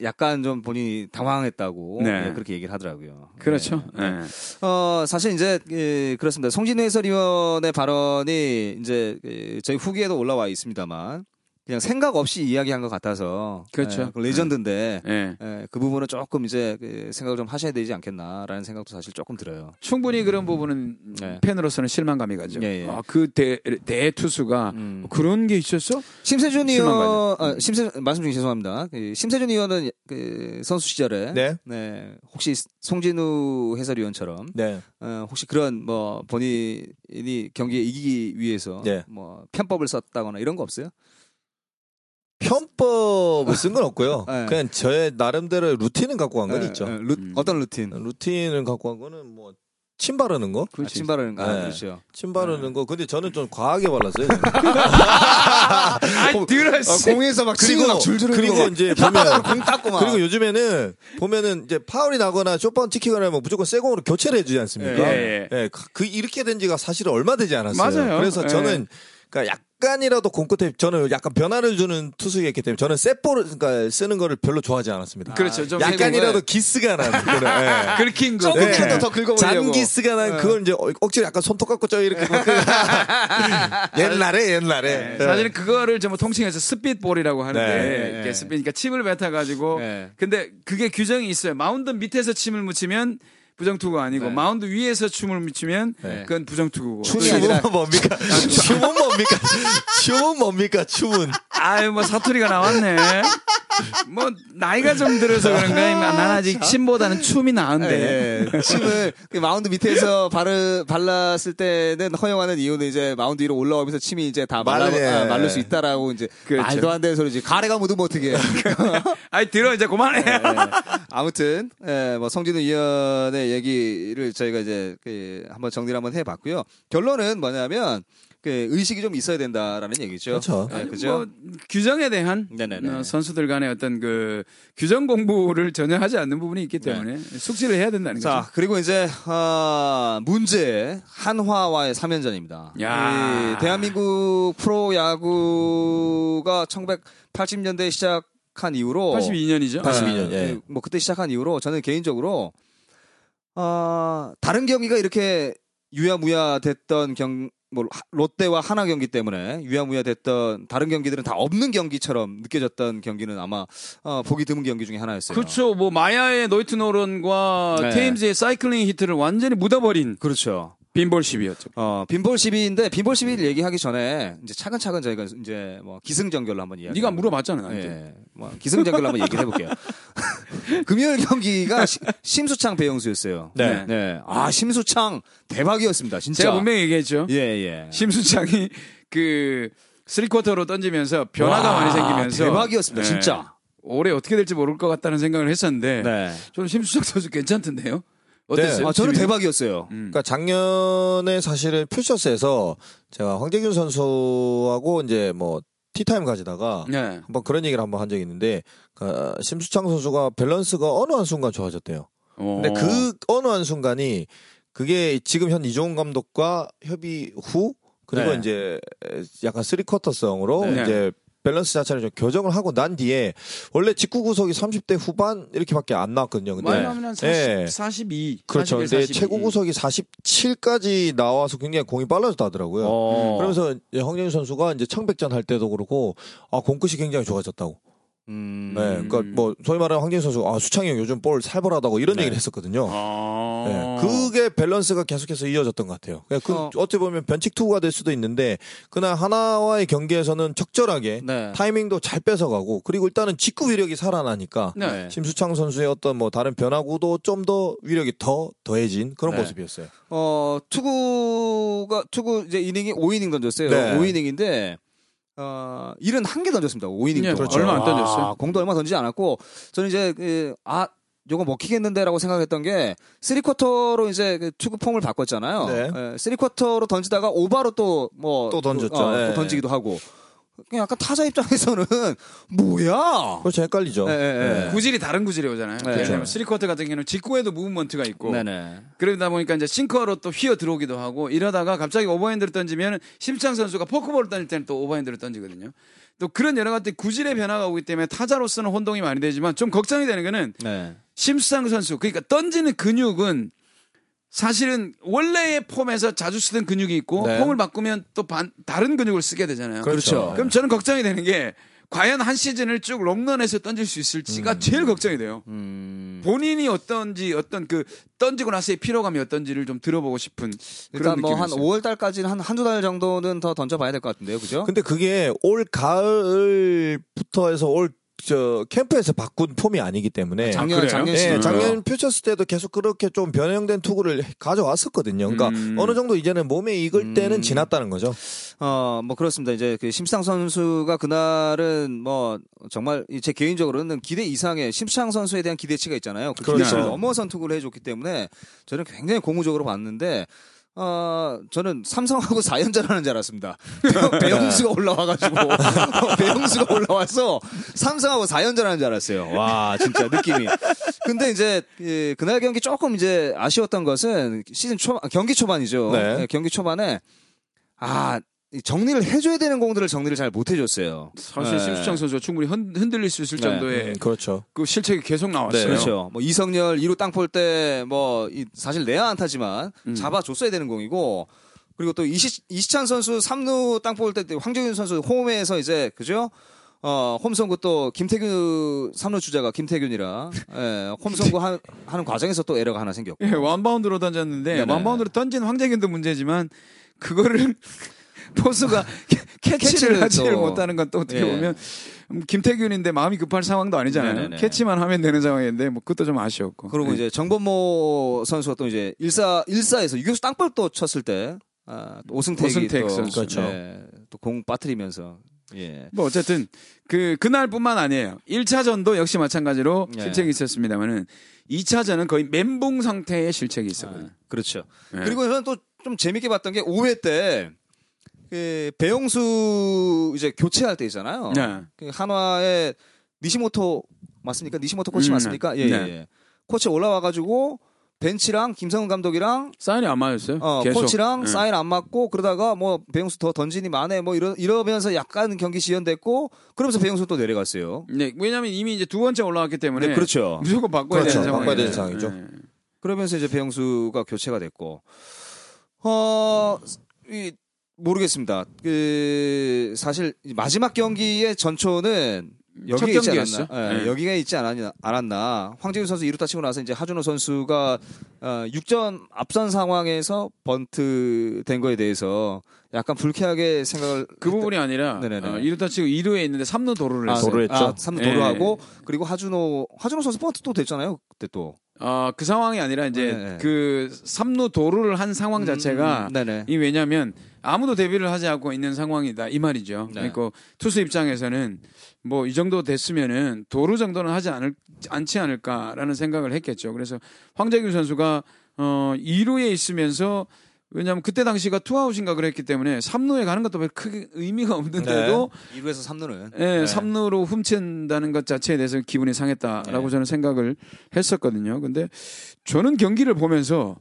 약간 좀 본인이 당황했다고 네. 예, 그렇게 얘기를 하더라고요. 그렇죠. 예. 예. 어, 사실 이제 예, 그렇습니다. 송진우 해설위원의 발언이 이제 예, 저희 후기에도 올라와 있습니다만 그냥 생각 없이 이야기한 것 같아서 그렇죠. 예, 그 레전드인데 예. 예, 그 부분은 조금 이제 그 생각을 좀 하셔야 되지 않겠나라는 생각도 사실 조금 들어요. 충분히 그런 부분은 네. 팬으로서는 실망감이 가죠. 예, 예. 아, 그 대, 대투수가 음. 그런 게 있었어? 심세준 의원. 아, 심세 말씀 중에 죄송합니다. 그 심세준 의원은 그 선수 시절에 네. 혹시 송진우 해설위원처럼 네. 어, 혹시 그런 뭐 본인이 경기에 이기기 위해서 네. 뭐 편법을 썼다거나 이런 거 없어요? 편법을 쓴 건 없고요. 네. 그냥 저의 나름대로 routine을 갖고 간건 예, 있죠. 예, 루- 음. 어떤 routine? routine을 갖고 간 거는 뭐 침 바르는 거, 아, 침 바르는 거. 아, 네. 그렇죠. 침 바르는 거. 근데 저는 좀 과하게 발랐어요. 아이 더러워. 공에서 막 그리고 그리고 이제 보면 공 닦고 막. 그리고 요즘에는 보면은 이제 파울이 나거나 숏바운드 찍히거나 하면 무조건 새 공으로 교체를 해주지 않습니까? 예, 예. 그 이렇게 된 지가 사실은 얼마 되지 않았어요. 맞아요. 그래서 예. 저는 그러니까 약 간이라도 공끝에 저는 약간 변화를 주는 투수였기 때문에 저는 새 볼을 그러니까 쓰는 거를 별로 좋아하지 않았습니다. 그렇죠. 좀 약간이라도 기스가 나는 그런. 예. 긁힌 거. 조금이라도 네. 더 긁어보려고. 잔기스가 난 네. 그걸 이제 어- 억지로 약간 손톱 갖고 쪄 이렇게 옛날에 옛날에 네. 사실은 그거를 좀 통칭해서 spitball이라고 하는데 네. 이렇게 spit, 그러니까 침을 뱉어 가지고 네. 근데 그게 규정이 있어요. 마운드 밑에서 침을 묻히면 부정투구가 아니고 네. 마운드 위에서 춤을 묻히면 네. 그건 부정투구고. 춤이 아니라- 뭡니까? 춤은 뭡니까? 춤은 뭡니까? 춤은 아유 뭐 사투리가 나왔네. 뭐 나이가 좀 들어서 그런가 난 아직 침보다는 춤이 나은데 예, 침을 그 마운드 밑에서 바르, 발랐을 때는 허용하는 이유는 이제 마운드 위로 올라오면서 침이 이제 다 말라, 말르네. 아, 마를 수 있다라고 이제 그렇죠. 말도 안 되는 소리지. 가래가 묻으면 어떻게 해. 아이 더러워 이제 그만해 예, 아무튼 예, 뭐 성진우 위원의 얘기를 저희가 이제 그 한번 정리를 한번 해봤고요. 결론은 뭐냐면 그 의식이 좀 있어야 된다라는 얘기죠. 그렇죠. 예, 그죠? 뭐 규정에 대한 네네네. 어, 선수들 간의 어떤 그 규정 공부를 전혀 하지 않는 부분이 있기 때문에 숙지를 해야 된다는 자, 거죠. 그리고 이제, 아, 문제, 한화와의 3연전입니다. 야. 대한민국 프로 야구가 1980년대에 시작한 이후로. 82년이죠. 82년, 아, 예. 뭐 그때 시작한 이후로 저는 개인적으로, 아, 다른 경기가 이렇게 유야무야 됐던 경, 뭐, 하- 롯데와 한화 경기 때문에 유야무야 됐던 다른 경기들은 다 없는 경기처럼 느껴졌던 경기는 아마, 어, 보기 드문 경기 중에 하나였어요. 그렇죠. 뭐 마야의 노히트 노런과 네. 테임즈의 사이클링 히트를 완전히 묻어버린 그렇죠. 빈볼 시비였죠. 어, 빈볼 시비인데 빈볼 시비를 얘기하기 전에 이제 차근차근 저희가 이제 뭐 기승전결로 한번 이야기. 네가 물어봤잖아. 나한테. 예. 뭐 기승전결로 한번 얘기를 해볼게요. 금요일 경기가 시- 심수창 배영수였어요. 네. 네. 아 심수창 대박이었습니다. 진짜. 제가 분명히 얘기했죠. 예 예. 심수창이 그 쓰리쿼터로 던지면서 변화가 와, 많이 생기면서 대박이었습니다. 네. 진짜. 올해 어떻게 될지 모를 것 같다는 생각을 했었는데 네. 저는 심수창 선수 괜찮던데요. 어땠어요? 아, 저는 지금? 대박이었어요. 음. 그러니까 작년에 사실은 퓨처스에서 제가 황재균 선수하고 이제 뭐 티타임 가지다가 네. 한번 그런 얘기를 한번 한 적이 있는데 그 심수창 선수가 밸런스가 어느 한 순간 좋아졌대요. 근데 어. 그 어느 한 순간이 그게 지금 현 이종운 감독과 협의 후 그리고 네. 이제 약간 three-quarter성으로 네. 이제 밸런스 자체를 좀 교정을 하고 난 뒤에 원래 직구 구속이 30대 후반 이렇게밖에 안 나왔거든요. 근데 많이 나오면 한 40, 예. 42. 그렇죠. 41, 근데 42. 최고 구속이 47까지 나와서 굉장히 공이 빨라졌다 하더라고요. 어. 그러면서 이제 황정희 선수가 이제 청백전 할 때도 그렇고 아 공끝이 굉장히 좋아졌다고. 음. 네, 그러니까 뭐 소위 말하는 황정희 선수 아 수창이 형 요즘 볼 살벌하다고 이런 네. 얘기를 했었거든요. 아. 네, 그게 밸런스가 계속해서 이어졌던 것 같아요. 그러니까 그 어. 어떻게 보면 변칙 투구가 될 수도 있는데 그날 하나와의 경기에서는 적절하게 네. 타이밍도 잘 뺏어가고 그리고 일단은 직구 위력이 살아나니까 네. 심수창 선수의 어떤 뭐 다른 변화구도 좀 더 위력이 더 더해진 그런 네. 모습이었어요. 어, 투구가, 투구 이제 이닝이 5이닝 던졌어요. 네. 5이닝인데, 어, 일흔 한 개 던졌습니다. 5이닝 네, 동안. 그렇죠. 얼마 안 와, 던졌어요. 공도 얼마 던지지 않았고, 저는 이제, 그, 아, 요거 먹히겠는데라고 생각했던 게, 3쿼터로 이제 그 투구 폼을 바꿨잖아요. 네. 예, three-quarter로 던지다가 오바로 또, 뭐. 또 던졌죠. 어, 네. 또 던지기도 하고. 그냥 약간 타자 입장에서는, 뭐야! 그렇죠. 헷갈리죠. 예, 예, 예. 구질이 다른 구질이 오잖아요. 네. 예를 들면 three-quarter 같은 경우는 직구에도 movement가 있고 네네. 그러다 보니까 이제 싱커로 또 휘어 들어오기도 하고 이러다가 갑자기 오버핸드를 던지면 심수창 선수가 포크볼을 던질 때는 또 오버핸드를 던지거든요. 또 그런 여러 가지 구질의 변화가 오기 때문에 타자로서는 혼동이 많이 되지만 좀 걱정이 되는 거는 네. 심수상 선수 그러니까 던지는 근육은 사실은 원래의 폼에서 자주 쓰던 근육이 있고 네. 폼을 바꾸면 또 반, 다른 근육을 쓰게 되잖아요. 그렇죠. 그럼 저는 걱정이 되는 게 과연 한 시즌을 쭉 롱런에서 던질 수 있을지가 제일 걱정이 돼요. 음. 본인이 어떤지 어떤 그 던지고 나서의 피로감이 어떤지를 좀 들어보고 싶은 그런 뭐한 있어요. 5월 달까지는 한 한두 달 정도는 더 던져 봐야 될 것 같은데요. 그죠? 근데 그게 올 가을부터 해서 올 저 캠프에서 바꾼 폼이 아니기 때문에 작년, 그래요? 작년 예, 시즌. 작년 퓨처스 때도 계속 그렇게 좀 변형된 투구를 가져왔었거든요. 그러니까 음. 어느 정도 이제는 몸에 익을 때는 음. 지났다는 거죠. 어, 뭐 그렇습니다. 이제 그 심상 선수가 그날은 뭐 정말 제 개인적으로는 기대 이상의 심상 선수에 대한 기대치가 있잖아요. 그 그렇죠. 기대치를 넘어선 투구를 해줬기 때문에 저는 굉장히 고무적으로 봤는데 어, 저는 삼성하고 4연전하는 줄 알았습니다. 배- 배영 수가 올라와가지고 배영수가 올라와서 삼성하고 4연전하는 줄 알았어요. 와 진짜 느낌이. 근데 이제 예, 그날 경기 조금 이제 아쉬웠던 것은 시즌 초 경기 초반이죠. 네. 예, 경기 초반에 아이 정리를 해줘야 되는 공들을 정리를 잘 못 해줬어요. 사실 네. 심수창 선수가 충분히 흔, 흔들릴 수 있을 네. 정도의 음, 그렇죠. 그 실책이 계속 나왔어요. 네. 그렇죠. 뭐 이성열 2루 땅 볼 때 뭐 사실 내야 안타지만 음. 잡아줬어야 되는 공이고 그리고 또 이시, 이시찬 선수 3루 땅 볼 때 황재균 선수 홈에서 이제 그죠? 어, 홈송구 또 김태균 3루 주자가 김태균이라 예, 홈송구 하, 하는 과정에서 또 에러가 하나 생겼고. 예, 원바운드로 던졌는데 네네. 원바운드로 던진 황재균도 문제지만 그거를 포수가 캐치를 하지를 또. 못하는 건 또 어떻게 예. 보면 음, 김태균인데 마음이 급할 상황도 아니잖아요. 네네네. 캐치만 하면 되는 상황인데 뭐 그것도 좀 아쉬웠고. 그리고 예. 이제 정범모 선수가 또 이제 일사 일사에서 유격수 땅볼 또 쳤을 때 아, 또 오승택이 오승택 또, 선수. 그렇죠. 또공 빠뜨리면서 예. 뭐 어쨌든 그 그날뿐만 아니에요. 1차전도 역시 마찬가지로 예. 실책이 있었습니다만은 2차전은 거의 멘붕 상태의 실책이 있었거든요. 그렇죠. 예. 그리고 저는 또 좀 재밌게 봤던 게 5회 때, 그, 배영수 이제 교체할 때 있잖아요. 네. 그 한화의 니시모토 맞습니까? 니시모토 코치 음, 맞습니까? 예, 네. 예, 예. 코치 올라와가지고 벤치랑 김성훈 감독이랑 사인이 안 맞았어요. 어, 계속. 코치랑 예. 사인 안 맞고 그러다가 뭐 배영수 더 던지니 마네 뭐 이러, 이러면서 약간 경기 지연됐고 그러면서 배영수 또 내려갔어요. 네, 왜냐하면 이미 이제 두 번째 올라왔기 때문에 네, 그렇죠. 무조건 바꿔야 그렇죠. 되는. 바꿔야 되는 상황이죠. 예. 그러면서 이제 배영수가 교체가 됐고, 어, 이, 모르겠습니다. 그, 사실, 마지막 경기의 전초는 첫 여기에 있지? 않았나? 예, 네. 여기가 있지 않았나, 않았나. 황재균 선수 2루타 치고 나서 이제 하준호 선수가, 어, 6점 앞선 상황에서 번트 된 거에 대해서 약간 불쾌하게 생각을. 그 부분이 아니라 네네네. 어, 2루타 치고 2루에 있는데 3루 도루를 아, 했어요. 도루 했죠. 아, 3루 예. 도루하고, 그리고 하준호, 하준호 선수 번트 또 됐잖아요. 그때 또. 아, 그 상황이 아니라 이제 네. 그 3루 도루를 한 상황 자체가 음, 네네. 이 왜냐면 아무도 데뷔를 하지 않고 있는 상황이다 이 말이죠. 네. 그러니까 투수 입장에서는 뭐 이 정도 됐으면은 도루 정도는 하지 않을 않지 않을까라는 생각을 했겠죠. 그래서 황재균 선수가 어 2루에 있으면서 왜냐하면 그때 당시가 투아웃인가 그랬기 때문에 3루에 가는 것도 별 크게 의미가 없는데도 2루에서 3루는. 예, 3루로 훔친다는 것 자체에 대해서 기분이 상했다라고 네. 저는 생각을 했었거든요. 근데 저는 경기를 보면서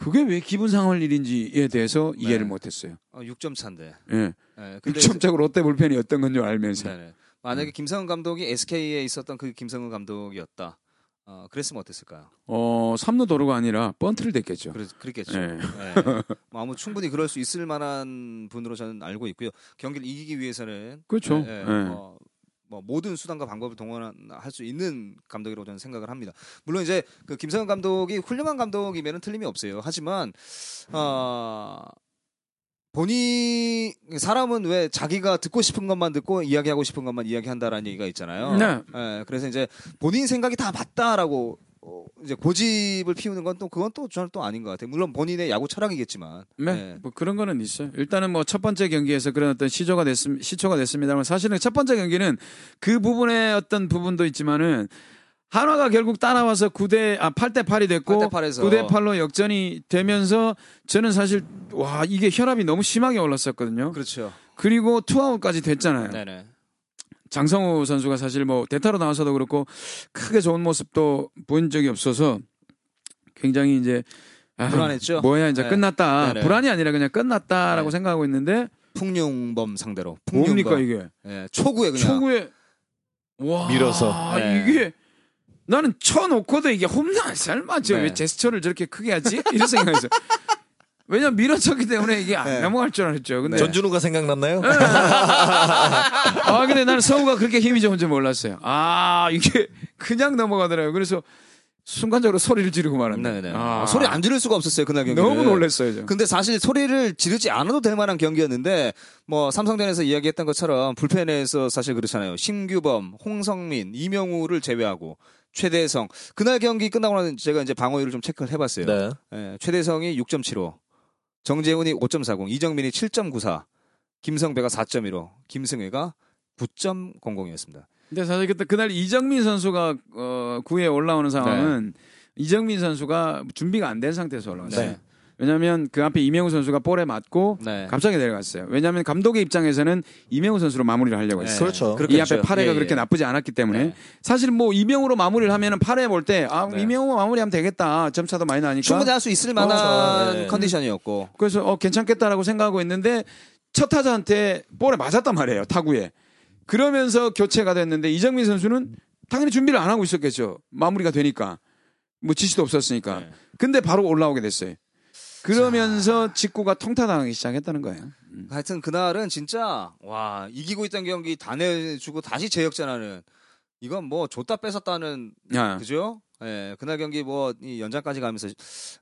그게 왜 기분 상할 일인지에 대해서 네. 이해를 못했어요. 어, 6점 차인데. 예. 네, 근데 6점짜리 롯데 불펜이 어떤 건 줄 알면서. 네네. 만약에 김성훈 감독이 SK에 있었던 그 김성훈 감독이었다. 어, 그랬으면 어땠을까요? 어, 3루 도루가 아니라 번트를 댔겠죠. 그랬, 그랬겠죠. 네. 네. 뭐 아무 충분히 그럴 수 있을 만한 분으로 저는 알고 있고요. 경기를 이기기 위해서는 그렇죠. 네, 네, 네. 뭐, 뭐 모든 수단과 방법을 동원할 수 있는 감독이라고 저는 생각을 합니다. 물론 이제 그 김성현 감독이 훌륭한 감독이면 틀림이 없어요. 하지만 어, 본인 사람은 왜 자기가 듣고 싶은 것만 듣고 이야기하고 싶은 것만 이야기한다라는 얘기가 있잖아요. 네. 예, 그래서 이제 본인 생각이 다 맞다라고 어, 이제 고집을 피우는 건 또 그건 또 저는 또 아닌 것 같아요. 물론 본인의 야구 철학이겠지만. 네, 예. 뭐 그런 거는 있어요. 일단은 뭐 첫 번째 경기에서 그런 어떤 시조가 됐습 시초가 됐습니다만 사실은 첫 번째 경기는 그 부분의 어떤 부분도 있지만은 한화가 결국 따라와서 9대 아 8대 8이 됐고 8대 8 에서. 9대 8로 역전이 되면서 저는 사실 와 이게 혈압이 너무 심하게 올랐었거든요. 그렇죠. 그리고 투아웃까지 됐잖아요. 네네. 장성우 선수가 사실 뭐 대타로 나와서도 그렇고 크게 좋은 모습도 보인 적이 없어서 굉장히 이제 아, 불안했죠? 뭐야 이제 네. 끝났다. 네네. 불안이 아니라 그냥 끝났다라고 네. 생각하고 있는데 풍룡범 상대로. 뭡니까 풍룡범. 이게? 예, 초구에 그냥. 초구에 와 밀어서. 네. 이게 나는 쳐놓고도 이게 홈런 설마 저 네. 왜 제스처를 저렇게 크게 하지? 이런 생각했어요. 왜냐면 밀어쳤기 때문에 이게 안 네. 넘어갈 줄 알았죠. 근데 전준우가 생각났나요? 아 근데 나는 성우가 그렇게 힘이 좋은 줄 몰랐어요. 아 이게 그냥 넘어가더라고요. 그래서 순간적으로 소리를 지르고 말았네. 네네. 아, 소리 안 지를 수가 없었어요 그날 경기. 너무 놀랐어요. 저. 근데 사실 소리를 지르지 않아도 될 만한 경기였는데 뭐 삼성전에서 이야기했던 것처럼 불펜에서 사실 그렇잖아요. 심규범, 홍성민, 이명우를 제외하고 최대성 그날 경기 끝나고 나서 제가 이제 방어율을 좀 체크를 해봤어요. 네. 예, 최대성이 6.75, 정재훈이 5.40, 이정민이 7.94, 김성배가 4.15, 김승혜가 9.00이었습니다. 근데 사실 그때 그날 이정민 선수가 어 9회 올라오는 상황은 이정민 선수가 준비가 안 된 상태에서 올라왔어요. 네. 왜냐하면 그 앞에 이명우 선수가 볼에 맞고 네. 갑자기 내려갔어요. 왜냐하면 감독의 입장에서는 이명우 선수로 마무리를 하려고 했어요. 그렇죠. 이 앞에 8회가 예, 예. 그렇게 나쁘지 않았기 때문에 네. 사실 뭐 이명우로 마무리를 하면은 8회 볼때아 네. 이명우 마무리하면 되겠다 점차도 많이 나니까 충분히 할 수 있을 만한 그렇죠. 네. 컨디션이었고 그래서 어 괜찮겠다라고 생각하고 있는데 첫 타자한테 볼에 맞았단 말이에요 타구에 그러면서 교체가 됐는데 이정민 선수는 당연히 준비를 안 하고 있었겠죠 마무리가 되니까 뭐 지시도 없었으니까 네. 근데 바로 올라오게 됐어요 그러면서 직구가 통타당하기 시작했다는 거예요. 하여튼 그날은 진짜 와 이기고 있던 경기 다 내주고 다시 재역전하는 이건 뭐 줬다 뺏었다는 야, 그죠? 예, 그날 경기 뭐 이 연장까지 가면서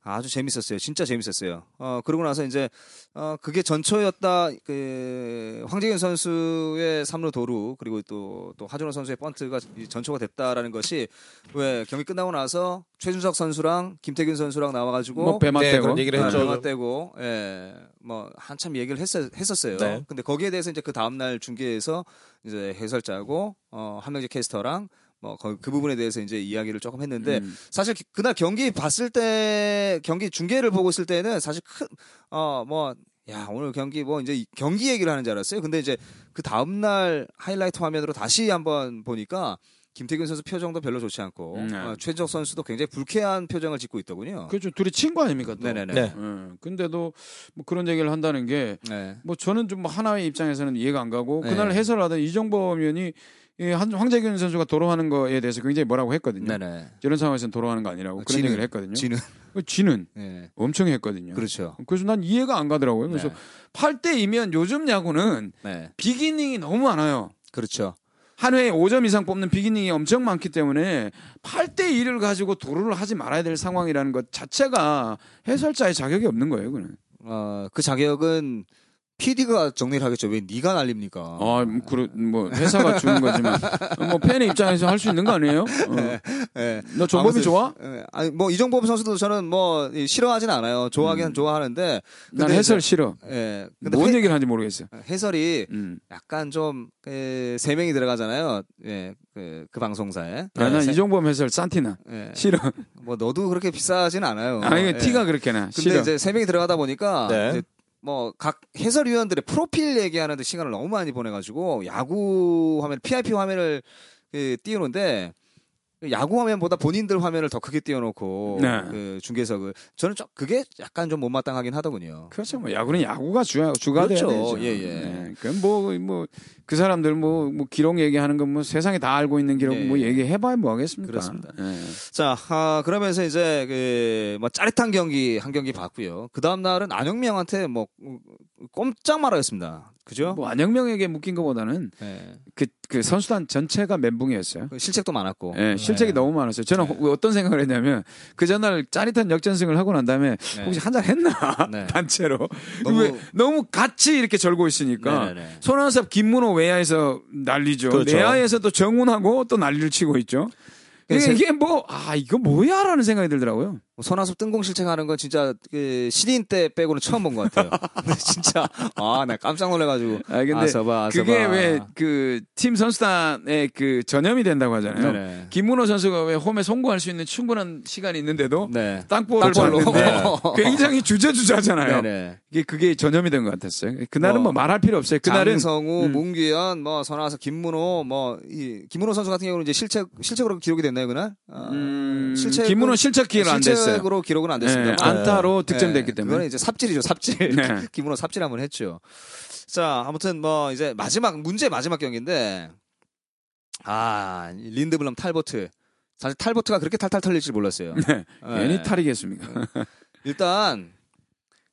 아주 재밌었어요. 진짜 재밌었어요. 어 그러고 나서 이제 어 그게 전초였다. 그 황재균 선수의 3루 도루 그리고 또 또 하준호 선수의 번트가 이 전초가 됐다라는 것이 왜 경기 끝나고 나서 최준석 선수랑 김태균 선수랑 나와 가지고 뭐 배만 네, 떼고 그런 얘기를 네, 했죠. 떼고, 예, 뭐 한참 얘기를 했었, 했었어요. 네. 근데 거기에 대해서 이제 그 다음 날 중계에서 이제 해설자고 어 한명재 캐스터랑 뭐그 부분에 대해서 이제 이야기를 조금 했는데 음. 사실 기- 그날 경기 봤을 때 경기 중계를 보고 있을 때는 사실 큰어뭐 야 오늘 경기 뭐 이제 이 경기 얘기를 하는 줄 알았어요. 근데 이제 그 다음 날 하이라이트 화면으로 다시 한번 보니까 김태균 선수 표정도 별로 좋지 않고 음, 네. 어, 최적 선수도 굉장히 불쾌한 표정을 짓고 있더군요. 그렇죠. 둘이 친구 아닙니까? 또. 네네네. 네. 예. 근데도 뭐 그런 얘기를 한다는 게 네. 뭐 저는 좀 하나의 입장에서는 이해가 안 가고 네. 그날 해설을 하던 이정범 위원이 이 한- 황재균 선수가 도로하는 거에 대해서 굉장히 뭐라고 했거든요. 네네. 이런 상황에서는 도로하는 거 아니라고 그런 지는, 얘기를 했거든요. 지는 그 지는 네. 엄청 했거든요. 그렇죠. 그래서 난 이해가 안 가더라고요. 그래서 네. 8대이면 요즘 야구는 네. 비기닝이 너무 많아요. 그렇죠. 한 회에 5점 이상 뽑는 비기닝이 엄청 많기 때문에 8대 2를 가지고 도루를 하지 말아야 될 상황이라는 것 자체가 해설자의 자격이 없는 거예요, 그는. 어, 그 자격은 PD가 정리를 하겠죠. 왜 네가 날립니까? 아, 뭐, 그러, 뭐 회사가 주는 거지만 뭐 팬의 입장에서 할 수 있는 거 아니에요? 어. 예. 너 정범이 좋아? 예. 아니 뭐 이정범 선수도 저는 뭐 이, 싫어하진 않아요. 좋아하긴 좋아하는데 난 근데 해설 이제- 싫어. 예. 근데 뭔 해, 얘기를 하는지 모르겠어요. 해설이 음. 약간 좀세 명이 들어가잖아요. 예. 그, 그 방송사에. 아, 예, 난 세- 이종범 해설 싼티나 예. 싫어. 뭐 너도 그렇게 비싸진 않아요. 아, 이게 예. 티가 그렇게 나. 근데 싫어. 이제 세 명이 들어가다 보니까 네. 뭐 각 해설위원들의 프로필 얘기하는데 시간을 너무 많이 보내가지고 야구 화면 PIP 화면을 그 띄우는데 그 야구 화면보다 본인들 화면을 더 크게 띄워놓고 네. 그 중계석을 저는 좀 그게 약간 좀 못마땅하긴 하더군요. 그렇죠. 뭐 야구는 야구가 주 주가 그렇죠. 돼야 되죠. 예, 예. 그럼 뭐뭐 그 사람들 뭐, 뭐 기록 얘기하는 건 뭐 세상에 다 알고 있는 기록 예, 뭐 예. 얘기해봐야 뭐 하겠습니까? 그렇습니다. 예. 자, 아, 그러면서 이제 그 뭐 짜릿한 경기 한 경기 봤고요. 그 다음 날은 안영명한테 뭐 꼼짝 말하였습니다. 그죠? 뭐 안영명에게 묶인 것보다는 예. 그, 그 선수단 전체가 멘붕이었어요. 그 실책도 많았고. 예, 실책이 네. 너무 많았어요. 저는 네. 호- 어떤 생각을 했냐면 그 전날 짜릿한 역전승을 하고 난 다음에 네. 혹시 한 잔 했나 네. 단체로 너무- 왜 너무 같이 이렇게 절고 있으니까 네네네. 손원섭 김문호 외야에서 난리죠. 그렇죠. 내야에서 또 정훈하고 또 난리를 치고 있죠. 이게, 그래서- 이게 뭐, 아, 이거 뭐야 라는 생각이 들더라고요. 손아섭 뜬공 실책하는 건 진짜 그 신인 때 빼고는 처음 본 것 같아요. 진짜 아, 나 깜짝 놀래가지고. 아, 근데 아서봐, 아서봐. 그게 왜 그 팀 선수단의 그 전염이 된다고 하잖아요. 네네. 김문호 선수가 왜 홈에 송구할 수 있는 충분한 시간이 있는데도 네. 땅볼을. 봤는데 굉장히 주저주저하잖아요. 네네. 이게 그게 전염이 된 것 같았어요. 그날은 뭐, 뭐 말할 필요 없어요. 그날은 장성우, 음. 문규현, 뭐 선아섭, 김문호, 뭐 이 김문호 선수 같은 경우는 이제 실책 실책으로 기록이 됐나요 그날? 아, 음, 실책은- 김문호 실책 기회는 안 됐어요. 실책으로 기록은 안 네, 됐습니다. 안타로 득점됐기 네, 때문에. 그거는 이제 삽질이죠, 삽질. 네. 김문호 삽질 한번 했죠. 자, 아무튼 뭐 이제 마지막 문제 마지막 경기인데 아 린드블럼 탈보트. 사실 탈보트가 그렇게 탈탈 털릴 줄 몰랐어요. 네. 네. 괜히 탈이겠습니까? 일단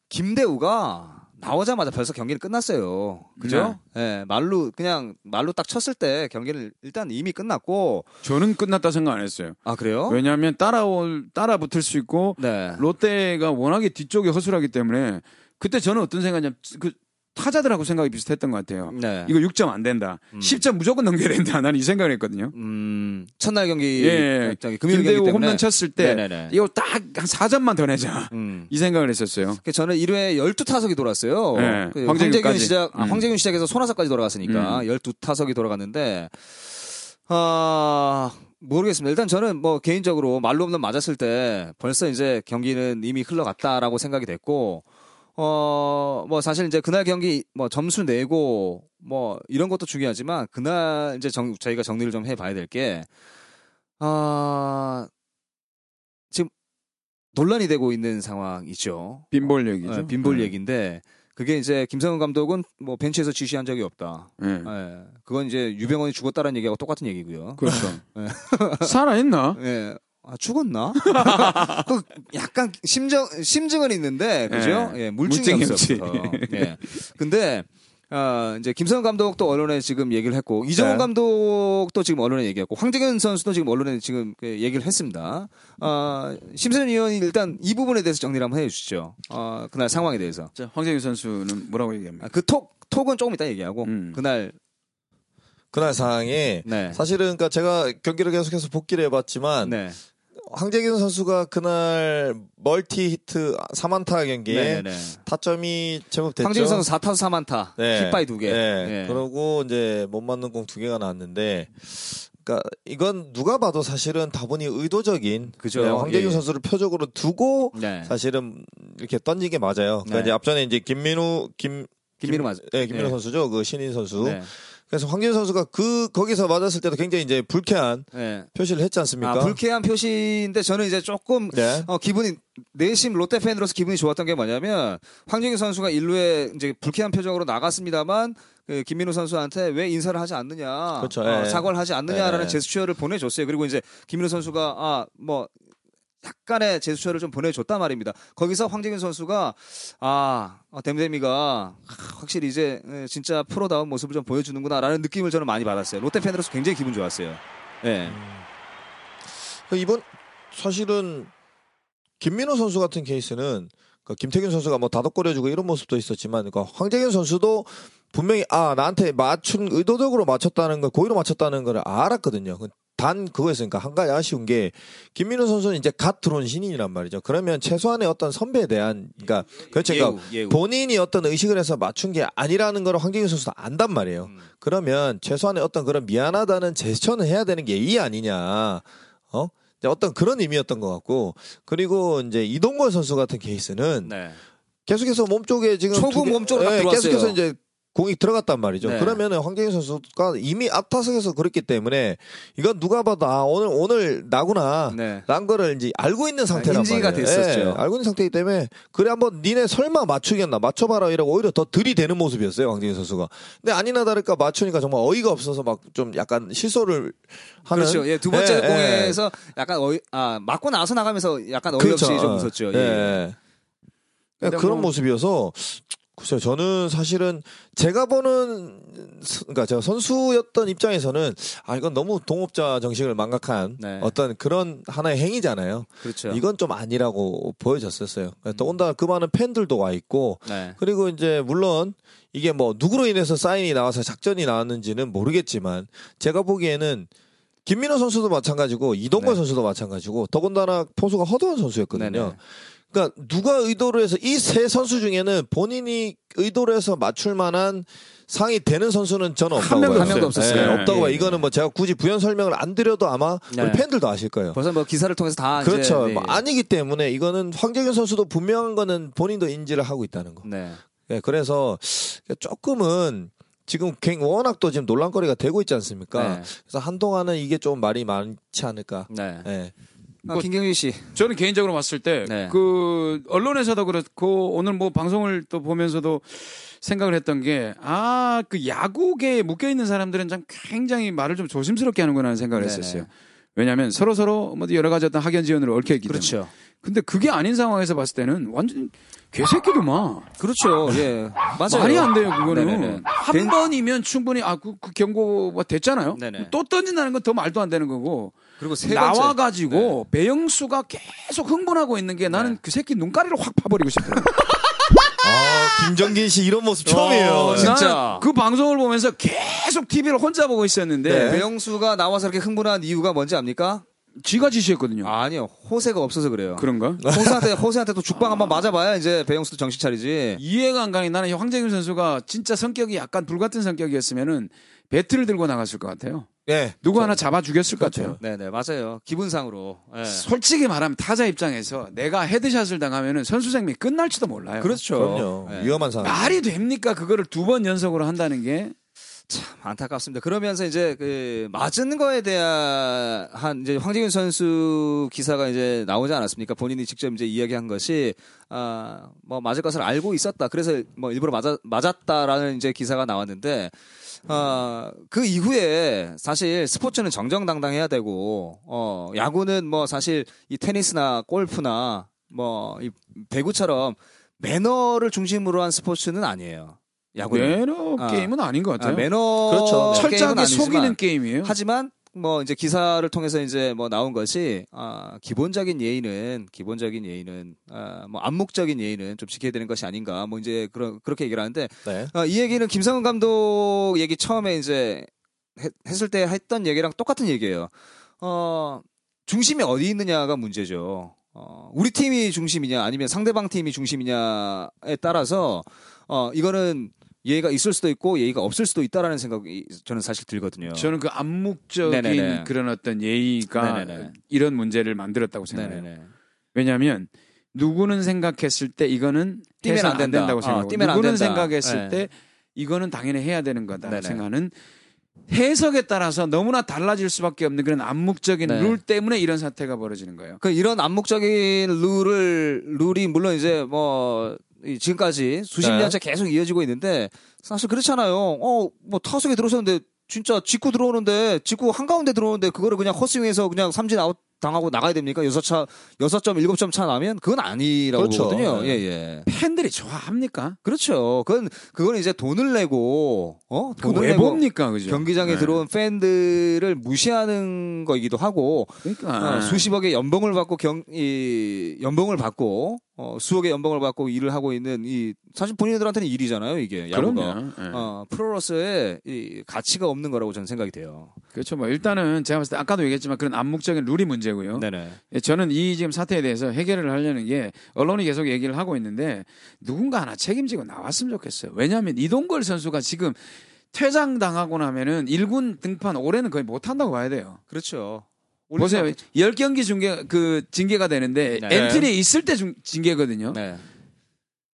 김대우가 나오자마자 벌써 경기는 끝났어요. 그죠? 예, 말로 그냥 말로 딱 쳤을 때 경기는 일단 이미 끝났고 저는 끝났다 생각 안 했어요. 아 그래요? 왜냐하면 따라올 따라 붙을 수 있고 네. 롯데가 워낙에 뒤쪽이 허술하기 때문에 그때 저는 어떤 생각이냐면 그 타자들하고 생각이 비슷했던 것 같아요. 네. 이거 6점 안 된다. 음. 10점 무조건 넘겨야 된다. 나는 이 생각을 했거든요. 음, 첫날 경기 예, 예. 저기 금요일 경기 김대우 때문에 홈런 쳤을 때 네네네. 이거 딱 한 4점만 더 내자. 음. 이 생각을 했었어요. 그 저는 1회 12타석이 돌았어요. 네, 그. 황재균 시작, 아, 음. 황재균 시작해서 손아섭까지 돌아갔으니까 12타석이 돌아갔는데, 아, 모르겠습니다. 일단 저는 뭐 개인적으로 말로 없는 맞았을 때 벌써 이제 경기는 이미 흘러갔다라고 생각이 됐고, 어, 뭐 사실 이제 그날 경기 뭐 점수 내고 뭐 이런 것도 중요하지만 그날 이제 정, 저희가 정리를 좀 해봐야 될 게, 아, 지금 논란이 되고 있는 상황이죠. 빈볼 얘기죠. 네, 빈볼 네. 얘기인데 그게 이제 김성훈 감독은 뭐 벤치에서 지시한 적이 없다. 네. 예. 그건 이제 유병헌이 죽었다는 얘기하고 똑같은 얘기고요. 그렇죠. 네. 살아있나? 예. 아, 죽었나? 그 약간 심정 심증은 있는데 그죠? 예. 예, 물증이 없어요. 없지. 예. 근데 아, 이제 김성현 감독도 언론에 지금 얘기를 했고 이정훈 네. 감독도 지금 언론에 얘기했고 황재균 선수도 지금 언론에 지금 그 얘기를 했습니다. 아, 심세준 의원이 일단 이 부분에 대해서 정리를 한번 해주시죠. 아, 그날 상황에 대해서. 자, 황재균 선수는 뭐라고 얘기합니까? 아, 그 톡, 톡은 조금 이따 얘기하고 음. 그날 그날 상황에 네. 사실은 그러니까 제가 경기를 계속해서 복귀를 해봤지만 네. 황재균 선수가 그날 멀티 히트 3안타 경기에 네네네. 타점이 제법 됐죠. 황재균 선수 4타수 3안타, 네. 힙바이 두 개. 네. 예. 그러고 이제 못 맞는 공두 개가 나왔는데, 그러니까 이건 누가 봐도 사실은 다분히 의도적인 그죠. 네, 황재균 예. 선수를 표적으로 두고 네. 사실은 이렇게 던진 게 맞아요. 그러니까 네. 이제 앞전에 이제 김민우 김 김민우 맞. 네, 김민우 네. 선수죠. 그 신인 선수. 네. 그래서 황재균 선수가 그 거기서 맞았을 때도 굉장히 이제 불쾌한 네. 표시를 했지 않습니까? 아, 불쾌한 표시인데 저는 이제 조금 네. 어, 기분이 내심 롯데 팬으로서 기분이 좋았던 게 뭐냐면 황재균 선수가 일루에 이제 불쾌한 표정으로 나갔습니다만 그 김민우 선수한테 왜 인사를 하지 않느냐, 그렇죠. 어, 예. 사과를 하지 않느냐라는 예. 제스처를 보내줬어요. 그리고 이제 김민우 선수가 아뭐 약간의 제스처를 좀 보내줬단 말입니다. 거기서 황재균 선수가 아 어, 댐댐이가 확실히 이제 예, 진짜 프로다운 모습을 좀 보여주는구나라는 느낌을 저는 많이 받았어요. 롯데 팬으로서 굉장히 기분 좋았어요. 예. 그 이번 사실은 김민호 선수 같은 케이스는 그 김태균 선수가 뭐 다독거려주고 이런 모습도 있었지만 그 황재균 선수도 분명히 아 나한테 맞춘 의도적으로 맞췄다는 걸 고의로 맞췄다는 걸 알았거든요. 그단 그거였으니까 한 가지 아쉬운 게 김민호 선수는 이제 갓 들어온 신인이란 말이죠. 그러면 최소한의 어떤 선배에 대한 그러니까 그렇죠. 그러니까 예우, 예우. 본인이 어떤 의식을 해서 맞춘 게 아니라는 걸 황재균 선수도 안단 말이에요. 음. 그러면 최소한의 어떤 그런 미안하다는 제스처는 해야 되는 게 예의 아니냐. 어? 어떤 그런 의미였던 것 같고 그리고 이제 이동건 선수 같은 케이스는 네. 계속해서 몸 쪽에 지금 초구 두 개- 몸쪽으로 딱 예, 들어왔어요. 계속해서 이제 공이 들어갔단 말이죠. 네. 그러면은 황재균 선수가 이미 앞타석에서 그랬기 때문에 이건 누가 봐도 아 오늘 오늘 나구나. 네. 란 거를 이제 알고 있는 상태란 인지가 말이에요. 됐었죠. 예, 알고 있는 상태이기 때문에 그래 한번 니네 설마 맞추겠나 맞춰봐라 이러고 오히려 더 들이대는 모습이었어요 황재균 선수가. 근데 아니나 다를까 맞추니까 정말 어이가 없어서 막 좀 약간 실소를 하는. 그렇죠. 예, 두 번째 예, 예. 공에서 약간 어이, 아, 맞고 나서 나가면서 약간 어이없이 그렇죠. 좀 웃었죠. 예. 예. 근데 그런 뭐- 모습이어서 글쎄요, 저는 사실은 제가 보는 스- 그러니까 제가 선수였던 입장에서는 아 이건 너무 동업자 정식을 망각한 네. 어떤 그런 하나의 행위잖아요. 그렇죠. 이건 좀 아니라고 보여졌었어요. 또 온다 그 많은 팬들도 와 있고 네. 그리고 이제 물론 이게 뭐 누구로 인해서 사인이 나와서 작전이 나왔는지는 모르겠지만 제가 보기에는 김민호 선수도 마찬가지고 이동건 네. 선수도 마찬가지고 더군다나 포수가 허도한 선수였거든요. 네네. 그러니까 누가 의도로 해서 이 세 선수 중에는 본인이 의도로 해서 맞출 만한 상이 되는 선수는 저는 없다고 명도 봐요. 한 명도 없었어요. 예, 없다고 예, 봐요. 예. 이거는 뭐 제가 굳이 부연 설명을 안 드려도 아마 네. 우리 팬들도 아실 거예요. 벌써 뭐 기사를 통해서 다 그렇죠. 이제 네. 뭐 아니기 때문에 이거는 황재균 선수도 분명한 거는 본인도 인지를 하고 있다는 거. 네. 예, 그래서 조금은 지금 굉- 워낙 또 지금 논란거리가 되고 있지 않습니까? 네. 그래서 한동안은 이게 좀 말이 많지 않을까. 네. 예. 아, 김경희 씨. 저는 개인적으로 봤을 때 네. 그 언론에서도 그렇고 오늘 뭐 방송을 또 보면서도 생각을 했던 게 아 그 야구계에 묶여 있는 사람들은 참 굉장히 말을 좀 조심스럽게 하는구나 하는 생각을 네네. 했었어요. 왜냐하면 서로 서로 뭐 여러 가지 어떤 학연 지연으로 얽혀 있기 때문에. 그렇죠. 근데 그게 아닌 상황에서 봤을 때는 완전 개새끼도만 그렇죠. 예. 맞아요. 말이 안 돼요 그거는 네네네. 한 된- 번이면 충분히 아 그 그 경고가 됐잖아요. 네네. 또 던진다는 건 더 말도 안 되는 거고 그리고 세 번째. 나와 가지고 배영수가 계속 흥분하고 있는 게 나는 네. 그 새끼 눈가리를 확 파버리고 싶어요. 아, 김정긴 씨 이런 모습 처음이에요. 어, 진짜. 그 방송을 보면서 계속 TV를 혼자 보고 있었는데 네. 배영수가 나와서 이렇게 흥분한 이유가 뭔지 압니까? 쥐가 지시했거든요. 아 니요. 호세가 없어서 그래요. 그런가? 호세한테 호세한테 또 죽방 한번 맞아봐야 이제 배영수도 정신 차리지. 이해가 안 가니 나는 황재균 선수가 진짜 성격이 약간 불 같은 성격이었으면은 배트를 들고 나갔을 것 같아요. 예. 누구 하나 잡아 죽였을 것 그렇죠. 같아요. 네네 맞아요. 기분상으로. 예. 솔직히 말하면 타자 입장에서 내가 헤드샷을 당하면은 선수 생명이 끝날지도 몰라요. 그렇죠. 그럼요. 예. 위험한 상황. 말이 됩니까? 그거를 두 번 연속으로 한다는 게 참 안타깝습니다. 그러면서 이제 그 맞은 거에 대한 이제 황재균 선수 기사가 이제 나오지 않았습니까? 본인이 직접 이제 이야기한 것이 아뭐 맞을 것을 알고 있었다. 그래서 뭐 일부러 맞아, 맞았다라는 이제 기사가 나왔는데 아그 이후에 사실 스포츠는 정정당당해야 되고 어 야구는 뭐 사실 이 테니스나 골프나 뭐 이 배구처럼 매너를 중심으로 한 스포츠는 아니에요. 야구는. 매너 아. 게임은 아 닌 것 아, 같아요. 매너 그렇죠. 철저하게 아니지만 속이는 게임이에요. 하지만 뭐 이제 기사를 통해서 이제 뭐 나온 것이 아, 기본적인 예의는 기본적인 예의는 아, 뭐 암묵적인 예의는 좀 지켜야 되는 것이 아닌가 뭐 이제 그런 그렇게 얘기를 하는데 네. 어, 이 얘기는 김성은 감독 얘기 처음에 이제 했, 했을 때 했던 얘기랑 똑같은 얘기예요. 어, 중심이 어디 있느냐가 문제죠. 어, 우리 팀이 중심이냐 아니면 상대방 팀이 중심이냐에 따라서 어, 이거는 예의가 있을 수도 있고 예의가 없을 수도 있다라는 생각이 저는 사실 들거든요. 저는 그 암묵적인 네네네. 그런 어떤 예의가 네네네. 이런 문제를 만들었다고 생각해요. 네네네. 왜냐하면 누구는 생각했을 때 이거는 뛰면 안 된다. 어, 생각하고 뛰면 안 누구는 된다. 생각했을 네. 때 이거는 당연히 해야 되는 거다 네네. 생각하는 해석에 따라서 너무나 달라질 수밖에 없는 그런 암묵적인 네. 룰 때문에 이런 사태가 벌어지는 거예요. 그 이런 암묵적인 룰을 룰이 물론 이제 뭐이 지금까지 수십 네. 년째 계속 이어지고 있는데 사실 그렇잖아요. 어 뭐 타석에 들어섰는데 진짜 직구 들어오는데 직구 한 가운데 들어오는데 그거를 그냥 헛스윙해서 그냥 삼진 아웃 당하고 나가야 됩니까? 여섯 차 여섯 점 일곱 점 차 나면 그건 아니라고 그렇죠. 보거든요. 네. 예 예. 팬들이 좋아합니까? 그렇죠. 그건 그건 이제 돈을 내고 어 돈을 왜 내고 봅니까, 그죠? 경기장에 네. 들어온 팬들을 무시하는 거이기도 하고 그러니까 어, 수십억의 연봉을 받고 경, 이, 연봉을 받고, 어, 수억의 연봉을 받고 일을 하고 있는 이, 사실 본인들한테는 일이잖아요, 이게. 야구가. 예. 어, 프로로서의 이 가치가 없는 거라고 저는 생각이 돼요. 그렇죠. 뭐 일단은 제가 봤을 때 아까도 얘기했지만 그런 암묵적인 룰이 문제고요. 네네. 예, 저는 이 지금 사태에 대해서 해결을 하려는 게 언론이 계속 얘기를 하고 있는데 누군가 하나 책임지고 나왔으면 좋겠어요. 왜냐하면 이동걸 선수가 지금 퇴장 당하고 나면은 1군 등판 올해는 거의 못 한다고 봐야 돼요. 그렇죠. 보세요. 10경기 중계 그 징계가 되는데 네. 엔트리에 있을 때 중, 징계거든요. 네.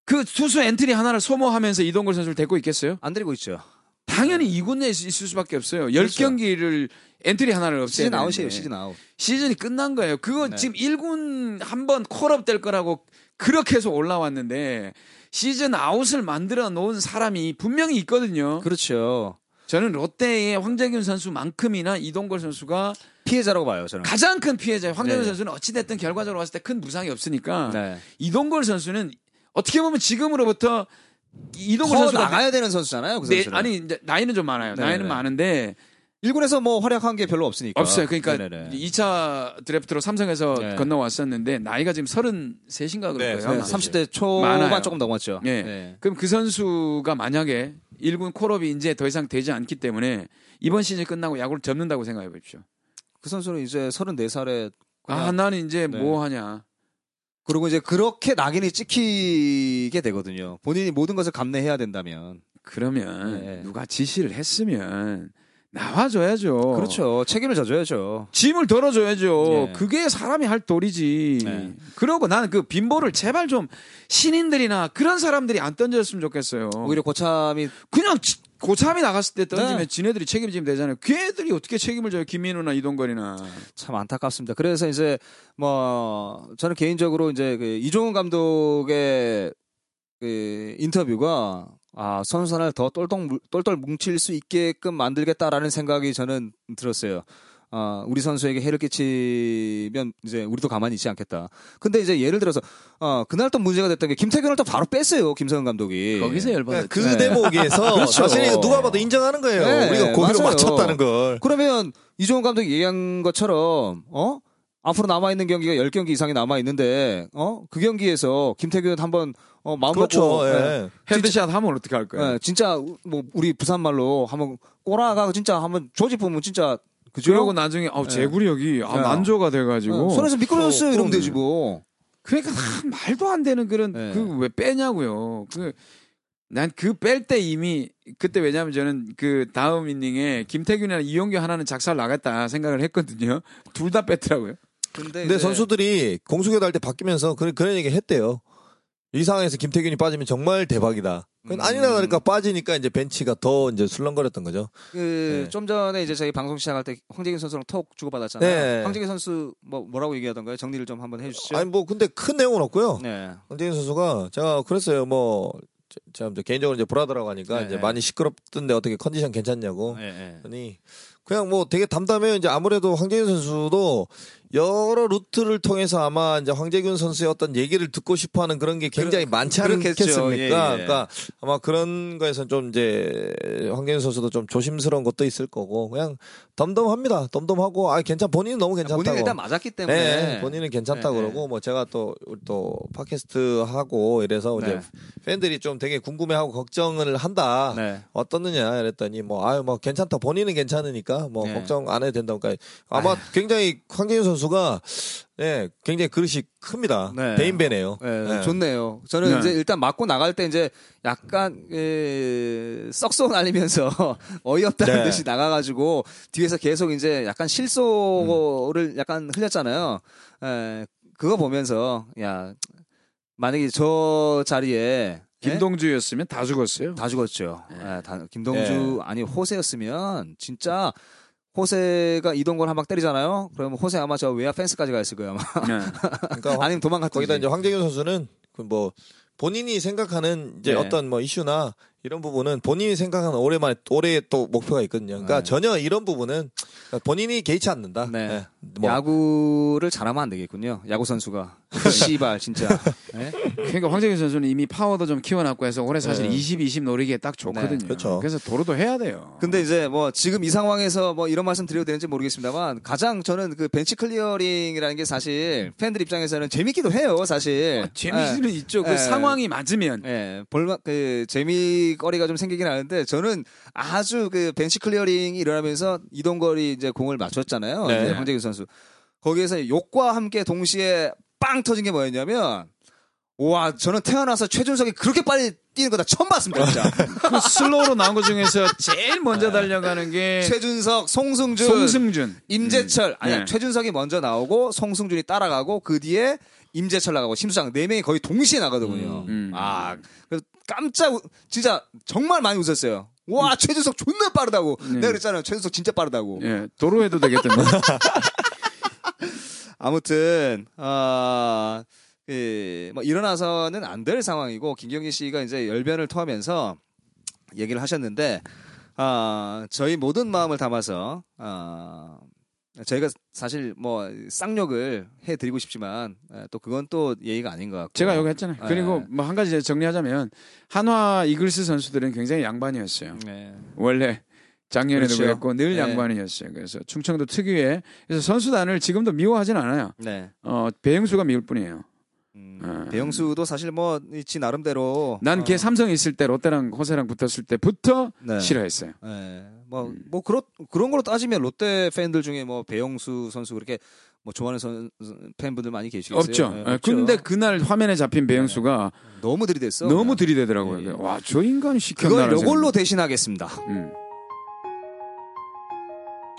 그 투수 엔트리 하나를 소모하면서 이동걸 선수를 데리고 있겠어요? 안 데리고 있죠. 당연히 2군 내에 있을 수밖에 없어요. 그렇죠. 10경기를 엔트리 하나를 없애야 시즌 아웃이에요. 시즌 아웃. 시즌이 끝난 거예요. 그거 네. 지금 1군 한번 call-up 될 거라고 그렇게 해서 올라왔는데 시즌 아웃을 만들어 놓은 사람이 분명히 있거든요. 그렇죠. 저는 롯데의 황재균 선수만큼이나 이동걸 선수가 피해자라고 봐요, 저는. 가장 큰 피해자예요. 황재균 네. 선수는 어찌 됐든 결과적으로 봤을 때큰 부상이 없으니까 네. 이동걸 선수는 어떻게 보면 지금으로부터 이동걸 커 선수가 나가야 되는 선수잖아요, 그 네. 아니 이제 나이는 좀 많아요. 네, 나이는 네. 많은데 1군에서 뭐 활약한 게 별로 없으니까. 없어요. 그러니까 네네네. 2차 드래프트로 삼성에서 네. 건너왔었는데 나이가 지금 33인가 그럴 네, 거예요. 아마. 30대 초반 많아요. 조금 넘었죠. 예. 네. 그럼 그 선수가 만약에 1군 콜업이 이제 더 이상 되지 않기 때문에 이번 시즌 끝나고 야구를 접는다고 생각해 보십시오. 그 선수는 이제 34살에 아, 나는 이제 네. 뭐 하냐. 그리고 이제 그렇게 낙인이 찍히게 되거든요. 본인이 모든 것을 감내해야 된다면. 그러면 네. 누가 지시를 했으면 나와줘야죠. 그렇죠. 책임을 져줘야죠. 짐을 덜어줘야죠. 네. 그게 사람이 할 도리지. 네. 그러고 나는 그 빈볼을 제발 좀 신인들이나 그런 사람들이 안 던졌으면 좋겠어요. 오히려 고참이 그냥 지- 고참이 나갔을 때 던지면 네. 지네들이 책임지면 되잖아요. 걔들이 어떻게 책임을 져요? 김민우나 이동건이나. 참 안타깝습니다. 그래서 이제 뭐 저는 개인적으로 이제 그 이종훈 감독의 그 인터뷰가 아 선수 하나를 더 똘똘 뭉- 똘똘 뭉칠 수 있게끔 만들겠다라는 생각이 저는 들었어요. 아 우리 선수에게 해를 끼치면 이제 우리도 가만히 있지 않겠다. 근데 이제 예를 들어서 어 그날 또 문제가 됐던 게 김태균을 또 바로 뺐어요 김성근 감독이. 거기서 열받았죠. 그 네. 대목에서 그렇죠. 사실 이거 누가 봐도 인정하는 거예요. 네, 우리가 고의로 맞아요. 맞췄다는 걸. 그러면 이종운 감독이 얘기한 것처럼 어 앞으로 남아 있는 경기가 10경기 이상이 남아 있는데 어 그 경기에서 김태균 한번 어 마음 그렇죠. 먹고 예. 예. headshot 하면 어떻게 할 거예요? 예, 진짜 뭐 우리 부산 말로 한번 꼬라가 진짜 한번 조지 보면 진짜 그죠? 그러고 나중에 아, 제구력이 아, 네. 난조가 돼가지고 예, 손에서 미끄러졌어요 어, 이러면. 되지 뭐. 그러니까 아, 말도 안 되는 그런 네. 그왜 빼냐고요. 그 난그뺄때 이미 그때 왜냐면 저는 그 다음 이닝에 김태균이나 이용규 하나는 작살 나갔다 생각을 했거든요. 둘 다 뺐더라고요. 근데, 근데 선수들이 공수교대 할때 바뀌면서 그런, 그런 얘기 했대요. 이 상황에서 김태균이 빠지면 정말 대박이다. 음. 아니나 다를까 빠지니까 이제 벤치가 더 이제 술렁거렸던 거죠. 그 네. 좀 전에 이제 저희 방송 시작할 때 황재균 선수랑 톡 주고받았잖아요. 네. 황재균 선수 뭐 뭐라고 얘기하던가요? 정리를 좀 한번 해주시죠. 아니 뭐 근데 큰 내용은 없고요. 네. 황재균 선수가 제가 그랬어요. 뭐 참 개인적으로 이제 브라더라고 하니까 네, 이제 네. 많이 시끄럽던데 어떻게 컨디션 괜찮냐고. 네, 네. 아니 그냥 뭐 되게 담담해요. 이제 아무래도 황재균 선수도 여러 루트를 통해서 아마 이제 황재균 선수의 어떤 얘기를 듣고 싶어 하는 그런 게 굉장히 많지 그렇겠죠. 않겠습니까? 예, 예. 그러니까 아마 그런 거에서 좀 이제 황재균 선수도 좀 조심스러운 것도 있을 거고 그냥 덤덤합니다. 덤덤하고 아 괜찮 본인은 너무 괜찮다고. 본인이 일단 맞았기 때문에 네, 본인은 괜찮다 네, 고 그러고 뭐 제가 또 우리 또 팟캐스트 하고 이래서 이제 네. 팬들이 좀 되게 궁금해하고 걱정을 한다. 네. 어떻느냐 이랬더니 뭐 아유 뭐 괜찮다 본인은 괜찮으니까 뭐 네. 걱정 안 해도 된다고 그러니까 아마 굉장히 황재균 선수 가 예 굉장히 그릇이 큽니다 네. 대인배네요. 네, 네. 좋네요. 저는 네. 이제 일단 맞고 나갈 때 이제 약간 에, 썩소 날리면서 어이없다는 네. 듯이 나가가지고 뒤에서 계속 이제 약간 실소를 약간 흘렸잖아요. 에, 그거 보면서 야 만약에 저 자리에 예? 김동주였으면 다 죽었어요. 다 죽었죠. 예, 다- 김동주 네. 아니 호세였으면 진짜 호세가 이동건 한방 때리잖아요. 그러면 호세 아마 저 외야 펜스까지 가 있을 거예요. 아마. 네. 그러니까 황- 아니면 도망갔든지. 거기다 이제 황재균 선수는 그뭐 본인이 생각하는 이제 네. 어떤 뭐 이슈나 이런 부분은 본인이 생각하는 올해만의 올해의 또 목표가 있거든요. 그러니까 네. 전혀 이런 부분은 본인이 개의치 않는다. 네. 네. 뭐 야구를 잘하면 안 되겠군요. 야구 선수가. 씨발 진짜. 네? 그러니까 황재균 선수는 이미 파워도 좀 키워놨고 해서 올해 사실 네. 20, 20 노리기에 딱 좋거든요. 네, 그렇죠. 래서 도로도 해야 돼요. 근데 이제 뭐 지금 이 상황에서 뭐 이런 말씀 드려도 되는지 모르겠습니다만 가장 저는 그 벤치 클리어링이라는 게 사실 팬들 입장에서는 재밌기도 해요, 사실. 재미는 있죠. 그 네. 상황이 맞으면. 예, 예, 볼만 그 재미 거리가 좀 생기긴 하는데 저는 아주 그 벤치 클리어링이 일어나면서 이동걸이 이제 공을 맞췄잖아요. 네. 이제 황재균 선수. 거기에서 욕과 함께 동시에 빵 터진 게 뭐였냐면 와, 저는 태어나서 최준석이 그렇게 빨리 뛰는 거 다 처음 봤습니다, 진짜. 그 슬로우로 나온 것 중에서 제일 먼저 달려가는 게 최준석, 송승준, 송승준. 임재철, 아니 네. 최준석이 먼저 나오고 송승준이 따라가고 그 뒤에 임재철 나가고 심수장 네 명이 거의 동시에 나가더군요. 음. 아, 그래서 깜짝 웃- 진짜 정말 많이 웃었어요. 와 최준석 존나 빠르다고. 네. 내가 그랬잖아요. 최준석 진짜 빠르다고. 예, 도로에도 되겠던데. 아무튼 아, 그, 뭐 일어나서는 안 될 상황이고 김경진 씨가 이제 열변을 토하면서 얘기를 하셨는데 아, 저희 모든 마음을 담아서 아, 저희가 사실 뭐 쌍욕을 해드리고 싶지만 아, 또 그건 또 예의가 아닌 것 같고 제가 여기 했잖아요. 네. 그리고 뭐 한 가지 정리하자면 한화 이글스 선수들은 굉장히 양반이었어요. 네. 원래 작년에도 그렇죠. 그랬고 늘 네. 양반이었어요. 그래서 충청도 특유의 그래서 선수단을 지금도 미워하진 않아요. 네. 어, 배영수가 미울 뿐이에요. 음, 아. 배영수도 사실 뭐지 나름대로 난걔 어, 삼성에 있을 때 롯데랑 호세랑 붙었을 때부터 네. 싫어했어요. 네. 뭐, 음. 뭐, 그런, 그런 걸로 따지면 롯데 팬들 중에 뭐, 배영수 선수 그렇게 뭐, 좋아하는 선, 팬분들 많이 계시겠어요? 없죠. 네, 예, 없죠. 근데 그날 화면에 잡힌 배영수가 너무 들이댔어. 너무. 들이대더라고요. 예. 와, 저 인간이 시켰나. 그걸 요걸로 대신하겠습니다. 음.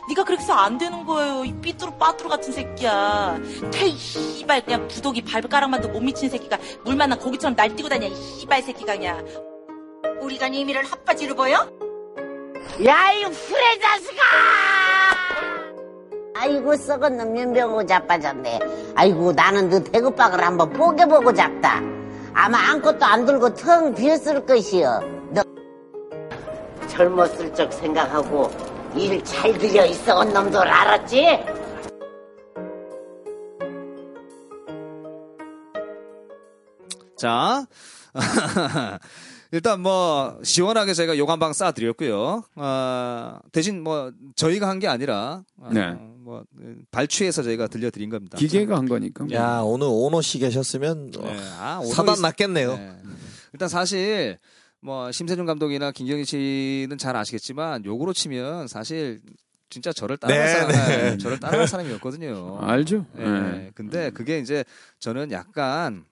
네가 그렇게 해서 안 되는 거예요. 이 삐뚤어 빠뚤어 같은 새끼야. 퇴 씨발 그냥 부독이 발가락만도 못 미친 새끼가 물 만난 고기처럼 날뛰고 다녀. 이 씨발 새끼가 그냥. 우리가 니미를 핫바지로 보여? 야, 이 후레 자식아! 아이고, 썩은 놈 연병하고 자빠졌네. 아이고, 나는 너 대구박을 한번 뽀개보고 잡다. 아마 아무것도 안 들고 텅 비었을 것이여. 너 젊었을 적 생각하고 일 잘 들여 있어 온 놈들 알았지? 자. 일단 뭐, 시원하게 제가 욕 한 방 쏴드렸고요. 아, 대신 뭐, 저희가 한 게 아니라, 아, 네. 뭐, 발취해서 저희가 들려드린 겁니다. 기계가 한 거니까. 야 오늘 오노 씨 계셨으면 어, 네. 아, 사단 있- 났겠네요. 네. 일단 사실 뭐 심세준 감독이나 김경희 씨는 잘 아시겠지만 욕으로 치면 사실 진짜 저를 따라갈 네, 사람, 네. 네, 저를 따라갈 사람이었거든요. 알죠? 예, 예. 근데 그게 이제 저는 약간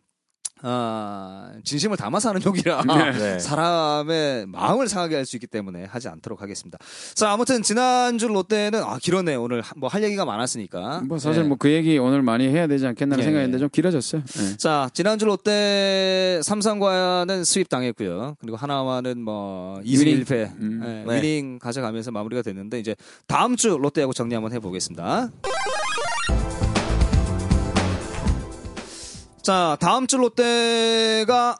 아 진심을 담아서 하는 욕이라 네. 사람의 마음을 상하게 할 수 있기 때문에 하지 않도록 하겠습니다. 자 아무튼 지난주 롯데는 아 길었네요 오늘 뭐 할 얘기가 많았으니까. 뭐 사실 네. 뭐그 얘기 오늘 많이 해야 되지 않겠나는 예, 생각했는데 예. 좀 길어졌어요. 예. 자, 지난주 롯데 삼성과는 수입 당했고요. 그리고 하나와는 뭐 2승 위닝. 1패 음. 예, 네. 위닝 가져가면서 마무리가 됐는데 이제 다음 주 롯데하고 정리 한번 해보겠습니다. 자, 다음 주 롯데가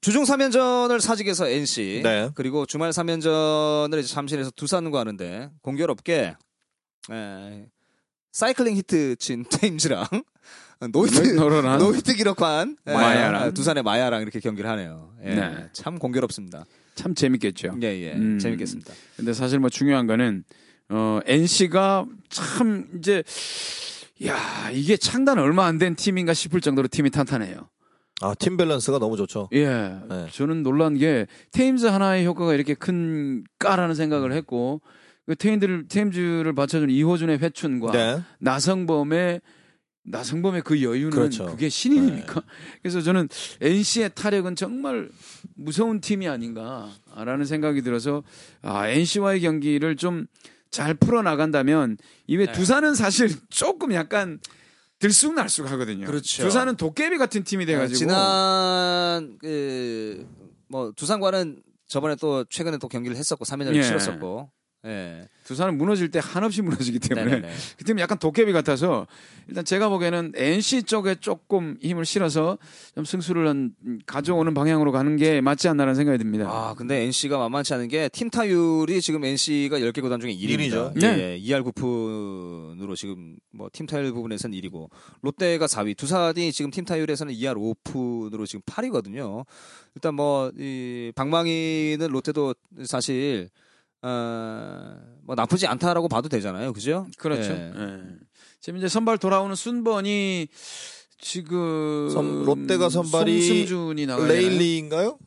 주중 3연전을 사직에서 NC 네. 그리고 주말 3연전을 이제 잠실에서 두산과 하는데 공교롭게 에, 사이클링 히트 친 테임즈랑 노련한 노히트 기록한 에, 마야랑. 두산의 마야랑 이렇게 경기를 하네요. 예, 네. 참 공교롭습니다. 참 재밌겠죠. 예, 예, 음. 재밌겠습니다. 근데 사실 뭐 중요한 거는 어 NC가 참 이제 야 이게 창단 얼마 안 된 팀인가 싶을 정도로 팀이 탄탄해요. 아, 팀 밸런스가 너무 좋죠. 예, 네. 저는 놀란 게 테임즈 하나의 효과가 이렇게 큰까라는 생각을 했고 그 테임즈를 테임즈를 받쳐준 이호준의 회춘과 네. 나성범의 나성범의 그 여유는 그렇죠. 그게 신인입니까? 그래서 저는 NC의 타력은 정말 무서운 팀이 아닌가라는 생각이 들어서 아 NC와의 경기를 좀 잘 풀어 나간다면 이외 네. 두산은 사실 조금 약간 들쑥날쑥 하거든요. 그렇죠. 두산은 도깨비 같은 팀이 돼가지고 지난 그 뭐 두산과는 저번에 또 최근에 또 경기를 했었고 3연전을 예. 치렀었고. 예. 두산은 무너질 때 한없이 무너지기 때문에 네네네. 그 팀이 약간 도깨비 같아서 일단 제가 보기에는 NC 쪽에 조금 힘을 실어서 좀 승수를 한- 가져오는 방향으로 가는 게 맞지 않나라는 생각이 듭니다. 아, 근데 NC가 만만치 않은 게 팀 타율이 지금 NC가 10개 구단 중에 1위입니다. 일이죠. 예, 네. 예, 2할 9푼으로 지금 뭐 팀 타율 부분에서는 1위고 롯데가 4위. 두산이 지금 팀 타율에서는 2할 5푼으로 지금 8위거든요. 일단 뭐 이 방망이는 롯데도 사실 어, 뭐 나쁘지 않다라고 봐도 되잖아요. 그죠? 그렇죠. 예. 예. 지금 이제 선발 돌아오는 순번이 지금 선- 롯데가 선발이? 레일리인가요?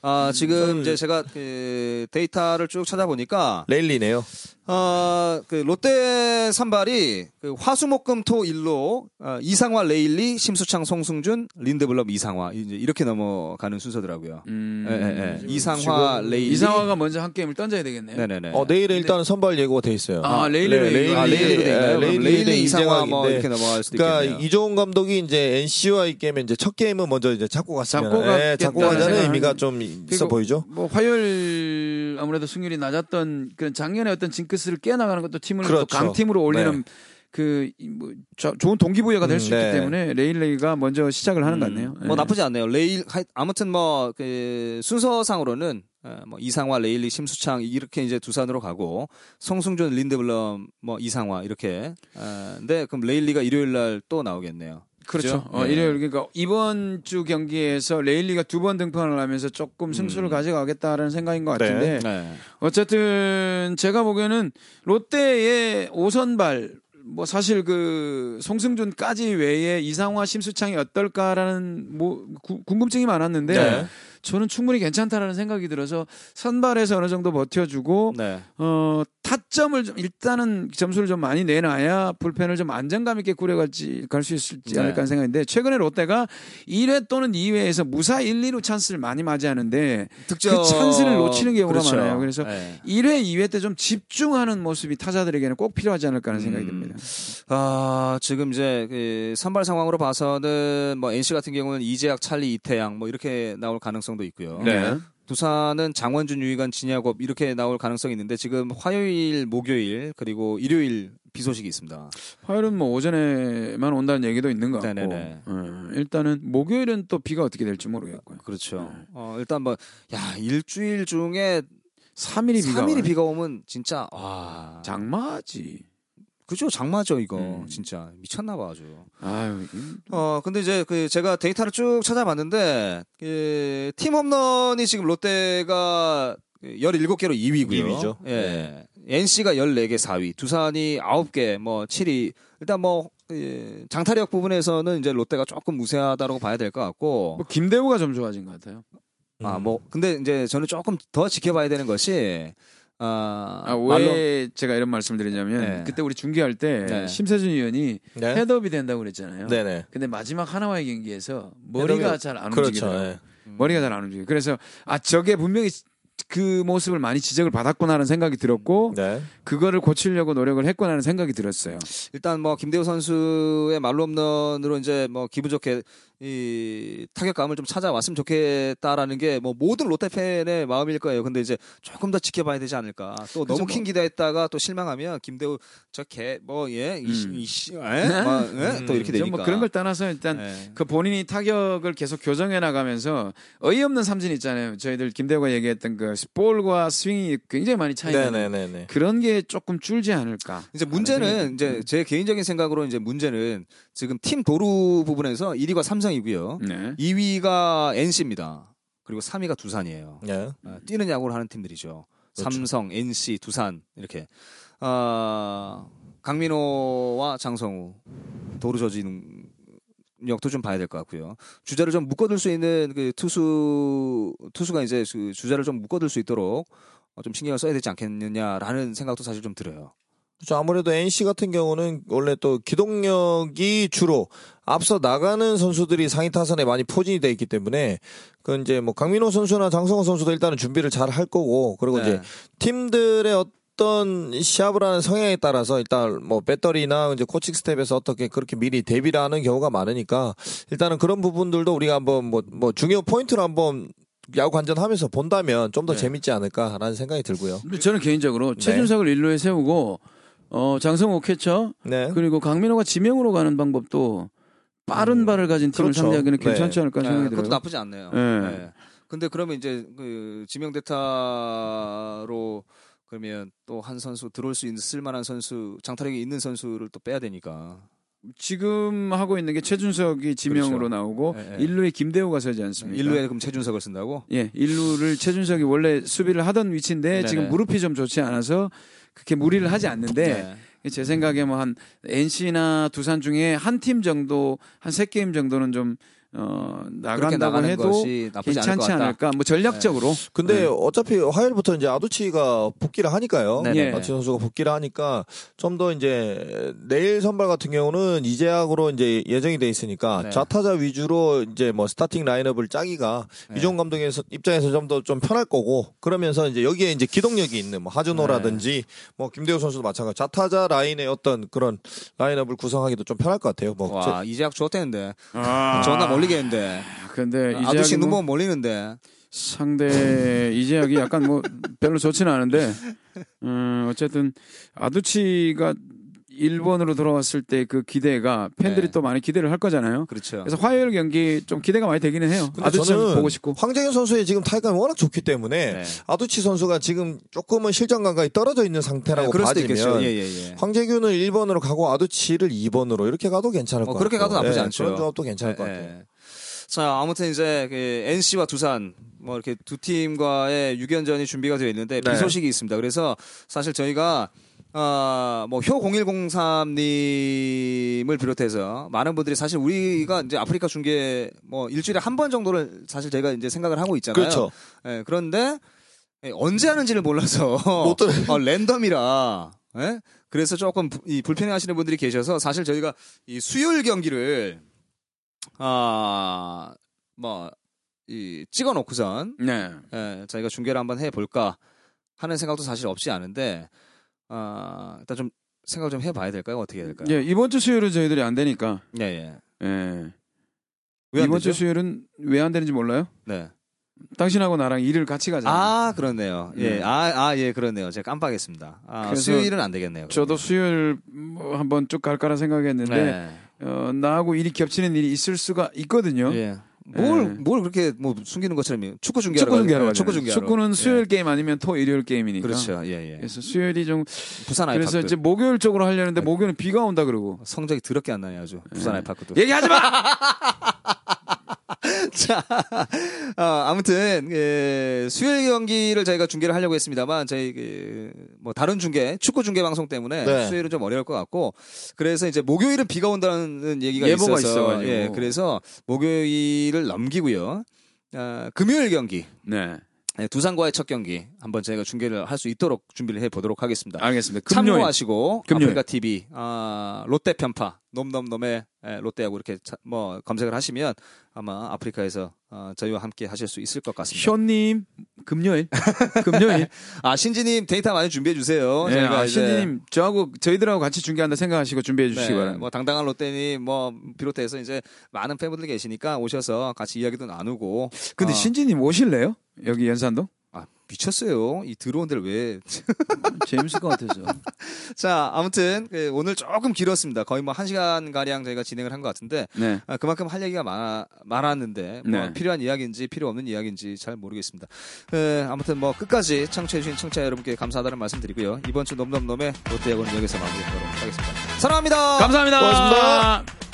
아, 지금 저는- 이제 제가 그 데이터를 쭉 찾아보니까 레일리네요. 어, 그 롯데 선발이 그 화수목금토 일로 어, 이상화 레일리 심수창 송승준 린드블럼 이상화 이제 이렇게 넘어가는 순서더라고요. 음, 예, 예, 예. 이상화 레일리 이상화가 먼저 한 게임을 던져야 되겠네요. 네네네. 어, 내일에 일단은 선발 예고가 돼 있어요. 아, 네, 예고가 아, 레일리- 있나요? 예, 레일리 레일리 대 이상화 뭐. 이렇게 넘어갈 수도 그러니까 있겠네요. 이종운 감독이 이제 NC와의 게임에 이제 첫 게임은 먼저 이제 잡고 갔으면 잡고 예, 잡고 가자는 의미가 좀 있어 보이죠. 뭐 화요일 아무래도 승률이 낮았던 그 작년에 어떤 징크스를 깨나가는 것도 팀을 또 그렇죠. 강팀으로 올리는 네. 그, 이 뭐, 저- 좋은 동기부여가 될 수 음, 있기 네. 때문에 레일리가 먼저 시작을 하는 것 같네요. 뭐 예. 나쁘지 않네요. 레일 하이- 아무튼 뭐 그 순서상으로는 어, 뭐 이상화 레일리 심수창 이렇게 이제 두산으로 가고 송승준 린드블럼 뭐 이상화 이렇게. 어, 근데 그럼 레일리가 일요일 날 또 나오겠네요. 그렇죠. 그죠? 어, 예. 일요일 그러니까 이번 주 경기에서 레일리가 두 번 등판을 하면서 조금 승수를 음. 가져가겠다라는 생각인 것 같은데 네. 어쨌든 제가 보기에는 롯데의 오선발 뭐 사실 그 송승준까지 외에 이상화 심수창이 어떨까라는 뭐 구- 궁금증이 많았는데 네. 저는 충분히 괜찮다라는 생각이 들어서 선발에서 어느 정도 버텨주고 네. 어 타점을 좀 일단은 점수를 좀 많이 내놔야 불펜을 좀 안정감 있게 꾸려갈지 갈 수 있을지 네. 않을까 하는 생각인데 최근에 롯데가 1회 또는 2회에서 무사 1, 2루 찬스를 많이 맞이하는데 득점 그 찬스를 놓치는 경우가 그렇죠. 많아요. 그래서 네. 1회, 2회 때 좀 집중하는 모습이 타자들에게는 꼭 필요하지 않을까 하는 생각이 음. 듭니다. 아, 지금 이제 그 선발 상황으로 봐서는 뭐 NC 같은 경우는 이재학, 찰리, 이태양 뭐 이렇게 나올 가능성 도 있고요. 네. 두산은 장원준, 유희관, 진야곱 이렇게 나올 가능성이 있는데 지금 화요일, 목요일 그리고 일요일 비 소식이 있습니다. 화요일은 뭐 오전에만 온다는 얘기도 있는 것 같고 네네네. 어, 일단은 목요일은 또 비가 어떻게 될지 모르겠고요. 그렇죠. 네. 어, 일단 뭐, 야, 일주일 중에 3일이 비가 3일이 와요. 비가 오면 진짜, 와. 장마지. 그죠? 장마죠, 이거. 음. 진짜. 미쳤나 봐, 아주. 아유, 이- 어, 근데 이제 그 제가 데이터를 쭉 찾아봤는데, 그, 팀 홈런이 지금 롯데가 17개로 2위고요. 2위죠. 예. NC가 14개 4위, 두산이 9개, 뭐 7위. 일단 뭐, 예, 장타력 부분에서는 이제 롯데가 조금 무세하다고 봐야 될 것 같고, 뭐 김대우가 좀 좋아진 것 같아요. 아, 뭐, 근데 이제 저는 조금 더 지켜봐야 되는 것이, 아, 아, 만루- 왜 제가 이런 말씀을 드리냐면 네. 그때 우리 중계할 때 네. 심세준 위원이 네. 헤드업이 된다고 그랬잖아요. 네네. 근데 마지막 한화와의 경기에서 머리가 헤드업이- 잘 안 그렇죠. 움직이더라고요. 예. 머리가 잘 안 움직여요. 그래서 아 저게 분명히 그 모습을 많이 지적을 받았구나라는 생각이 들었고 네. 그거를 고치려고 노력을 했구나라는 생각이 들었어요. 일단 뭐 김대우 선수의 만루 홈런으로 이제 뭐 기분 좋게 이 타격감을 좀 찾아왔으면 좋겠다라는 게 뭐 모든 롯데 팬의 마음일 거예요. 근데 이제 조금 더 지켜봐야 되지 않을까. 또 너무 뭐 큰 기대했다가 또 실망하면 김대우 저개 뭐예 음. 이씨 에? 막, 예? 또 이렇게 좀 되니까. 뭐 그런 걸 떠나서 일단 예. 그 본인이 타격을 계속 교정해 나가면서 어이없는 삼진 있잖아요. 저희들 김대호가 얘기했던 그 볼과 스윙이 굉장히 많이 차이 나는 네네네네. 그런 게 조금 줄지 않을까. 이제 문제는 이제 제 개인적인 생각으로 이제 문제는 지금 팀 도루 부분에서 1위가 삼성이고요. 네. 2위가 NC입니다. 그리고 3위가 두산이에요. 네. 어, 뛰는 야구를 하는 팀들이죠. 그렇죠. 삼성, NC, 두산 이렇게. 어, 강민호와 장성우 도루 저지는 역도 좀 봐야 될 것 같고요. 주자를 좀 묶어둘 수 있는 그 투수 투수가 이제 그 주자를 좀 묶어둘 수 있도록 어, 좀 신경을 써야 되지 않겠느냐라는 생각도 사실 좀 들어요. 그렇죠. 아무래도 NC 같은 경우는 원래 또 기동력이 주로 앞서 나가는 선수들이 상위 타선에 많이 포진이 돼 있기 때문에 그 이제 뭐 강민호 선수나 장성호 선수도 일단은 준비를 잘 할 거고 그리고 네. 이제 팀들의 어떤 시합을 하는 성향에 따라서 일단 뭐 배터리나 이제 코칭 스텝에서 어떻게 그렇게 미리 대비를 하는 경우가 많으니까 일단은 그런 부분들도 우리가 한번 뭐, 뭐 중요 포인트로 한번 야구 관전하면서 본다면 좀더 네. 재밌지 않을까라는 생각이 들고요. 근데 저는 개인적으로 네. 최준석을 일루에 세우고 어 장성호 캐쳐 네. 그리고 강민호가 지명으로 가는 방법도 빠른 음, 발을 가진 팀을 그렇죠. 상대하기는 네. 괜찮지 않을까 네, 생각이 그것도 들어요. 나쁘지 않네요. 네. 네. 근데 그러면 이제 그 지명 대타로 그러면 또 한 선수 들어올 수 있는 쓸만한 선수 장타력이 있는 선수를 또 빼야 되니까. 지금 하고 있는 게 최준석이 지명으로 그렇죠. 나오고 네, 네. 일루에 김대호가 서지 않습니까? 일루에 그럼 최준석을 쓴다고? 예, 일루를 최준석이 원래 수비를 하던 위치인데 네네. 지금 무릎이 좀 좋지 않아서 그렇게 무리를 하지 않는데 네. 제 생각에 뭐 한 NC나 두산 중에 한 팀 정도 한 세 게임 정도는 좀 어, 나간다고 해도 괜찮지. 않을까? 뭐 전략적으로 근데 네. 어차피 화요일부터 이제 아두치가 복귀를 하니까요. 네네. 예. 아두치 선수가 복귀를 하니까 좀 더 이제 내일 선발 같은 경우는 이재학으로 이제 예정이 돼 있으니까 네. 좌타자 위주로 이제 뭐 스타팅 라인업을 짜기가 네. 이종 감독의 입장에서 좀더좀 편할 거고 그러면서 이제 여기에 이제 기동력이 있는 뭐 하준호라든지 뭐 김대호 선수도 마찬가지 좌타자 라인의 어떤 그런 라인업을 구성하기도 좀 편할 것 같아요. 뭐와 이재학 좋았대는데 아, 전화 몰리겠는데. 근데 아저씨 이재학이 눈뭐 보면 몰리는데. 상대 이재학이 약간 뭐 별로 좋지는 않은데. 음, 어쨌든 아두치가 일본으로 돌아왔을 때 그 기대가 팬들이 네. 또 많이 기대를 할 거잖아요. 그렇죠. 그래서 화요일 경기 좀 기대가 많이 되기는 해요. 아두치 저는 보고 싶고. 황재균 선수의 지금 타격감이 워낙 좋기 때문에 네. 아두치 선수가 지금 조금은 실전 감각이 떨어져 있는 상태라고 그럴 수도 봐지면 있겠죠. 예예 예. 황재균을 1번으로 가고 아두치를 2번으로 이렇게 가도 괜찮을 어, 것 그렇게 같고. 가도 나쁘지 예, 않죠. 그런 조합도 괜찮을 것 예, 같아요. 예. 자, 아무튼 이제 그 NC와 두산 뭐 이렇게 두 팀과의 6연전이 준비가 되어 있는데 네. 비 소식이 있습니다. 그래서 사실 저희가 아, 뭐효 0103님을 비롯해서 많은 분들이 사실 우리가 이제 아프리카 중계 뭐 일주일에 한 번 정도를 사실 저희가 이제 생각을 하고 있잖아요. 그렇죠. 예, 그런데 예, 언제 하는지를 몰라서. 어, 랜덤이라 예? 그래서 조금 부- 이 불편해하시는 분들이 계셔서 사실 저희가 이 수요일 경기를 아뭐 이 찍어놓고선 네. 예, 저희가 중계를 한번 해볼까 하는 생각도 사실 없지 않은데 아 일단 좀 생각 좀 해봐야 될까요? 어떻게 해야 될까요? 예, 이번 주 수요일은 저희들이 안 되니까. 예, 예. 예. 이번 주 되죠? 수요일은 왜 안 되는지 몰라요? 네. 당신하고 나랑 일을 같이 가잖아요. 아 그렇네요. 예, 네. 아, 아, 예, 그렇네요. 제가 깜빡했습니다. 아, 수요일은 안 되겠네요. 저도 수요일 뭐 한번 쭉 갈까라 생각했는데 네. 어, 나하고 일이 겹치는 일이 있을 수가 있거든요. 예. 뭘, 예. 뭘 그렇게 뭐 숨기는 것처럼 축구 중계하러 축구 중계하러. 가죠. 축구 중계하러. 축구는 수요일 예. 게임 아니면 토 일요일 게임이니까. 그렇죠. 예, 예. 그래서 수요일이 좀 부산 그래서 아이파크. 이제 목요일 쪽으로 하려는데 목요일은 비가 온다 그러고 성적이 더럽게 안 나네 아주. 부산 예. 아이파크도. 얘기하지 마. 자, 어, 아무튼 예, 수요일 경기를 저희가 중계를 하려고 했습니다만 저희 그, 뭐 다른 중계, 축구 중계 방송 때문에 네. 수요일은 좀 어려울 것 같고 그래서 이제 목요일은 비가 온다는 얘기가 예보가 있어서. 예, 그래서 목요일을 넘기고요. 아, 금요일 경기 네, 예, 두산과의 첫 경기 한번 저희가 중계를 할 수 있도록 준비를 해 보도록 하겠습니다. 알겠습니다. 금요일 참고하시고 금요일. 아프리카 TV 아, 롯데 편파 놈놈놈의 에, 롯데야구 이렇게 차- 뭐 검색을 하시면 아마 아프리카에서 어, 저희와 함께 하실 수 있을 것 같습니다. 현님 금요일 금요일 아 신지님 데이터 많이 준비해 주세요. 네, 저희가 아, 신님 저하고 저희들하고 같이 중계한다 생각하시고 준비해 주시기 네, 바랍니다. 뭐 당당한 롯데님 뭐 비롯해서 이제 많은 팬분들 계시니까 오셔서 같이 이야기도 나누고. 근데 어, 신지님 오실래요? 여기 연산동? 아, 미쳤어요. 이 들어온 데를 왜? 재밌을 것 같아서. 자 아무튼 그 오늘 조금 길었습니다. 거의 뭐 한 시간 가량 저희가 진행을 한 것 같은데 네. 아, 그만큼 할 얘기가 많아, 많았는데 뭐 네. 필요한 이야기인지 필요 없는 이야기인지 잘 모르겠습니다. 에, 아무튼 뭐 끝까지 청취해주신 청취자 여러분께 감사하다는 말씀드리고요. 이번 주 넘넘넘의 롯데야구는 여기서 마무리하도록 하겠습니다. 사랑합니다. 감사합니다. 고맙습니다.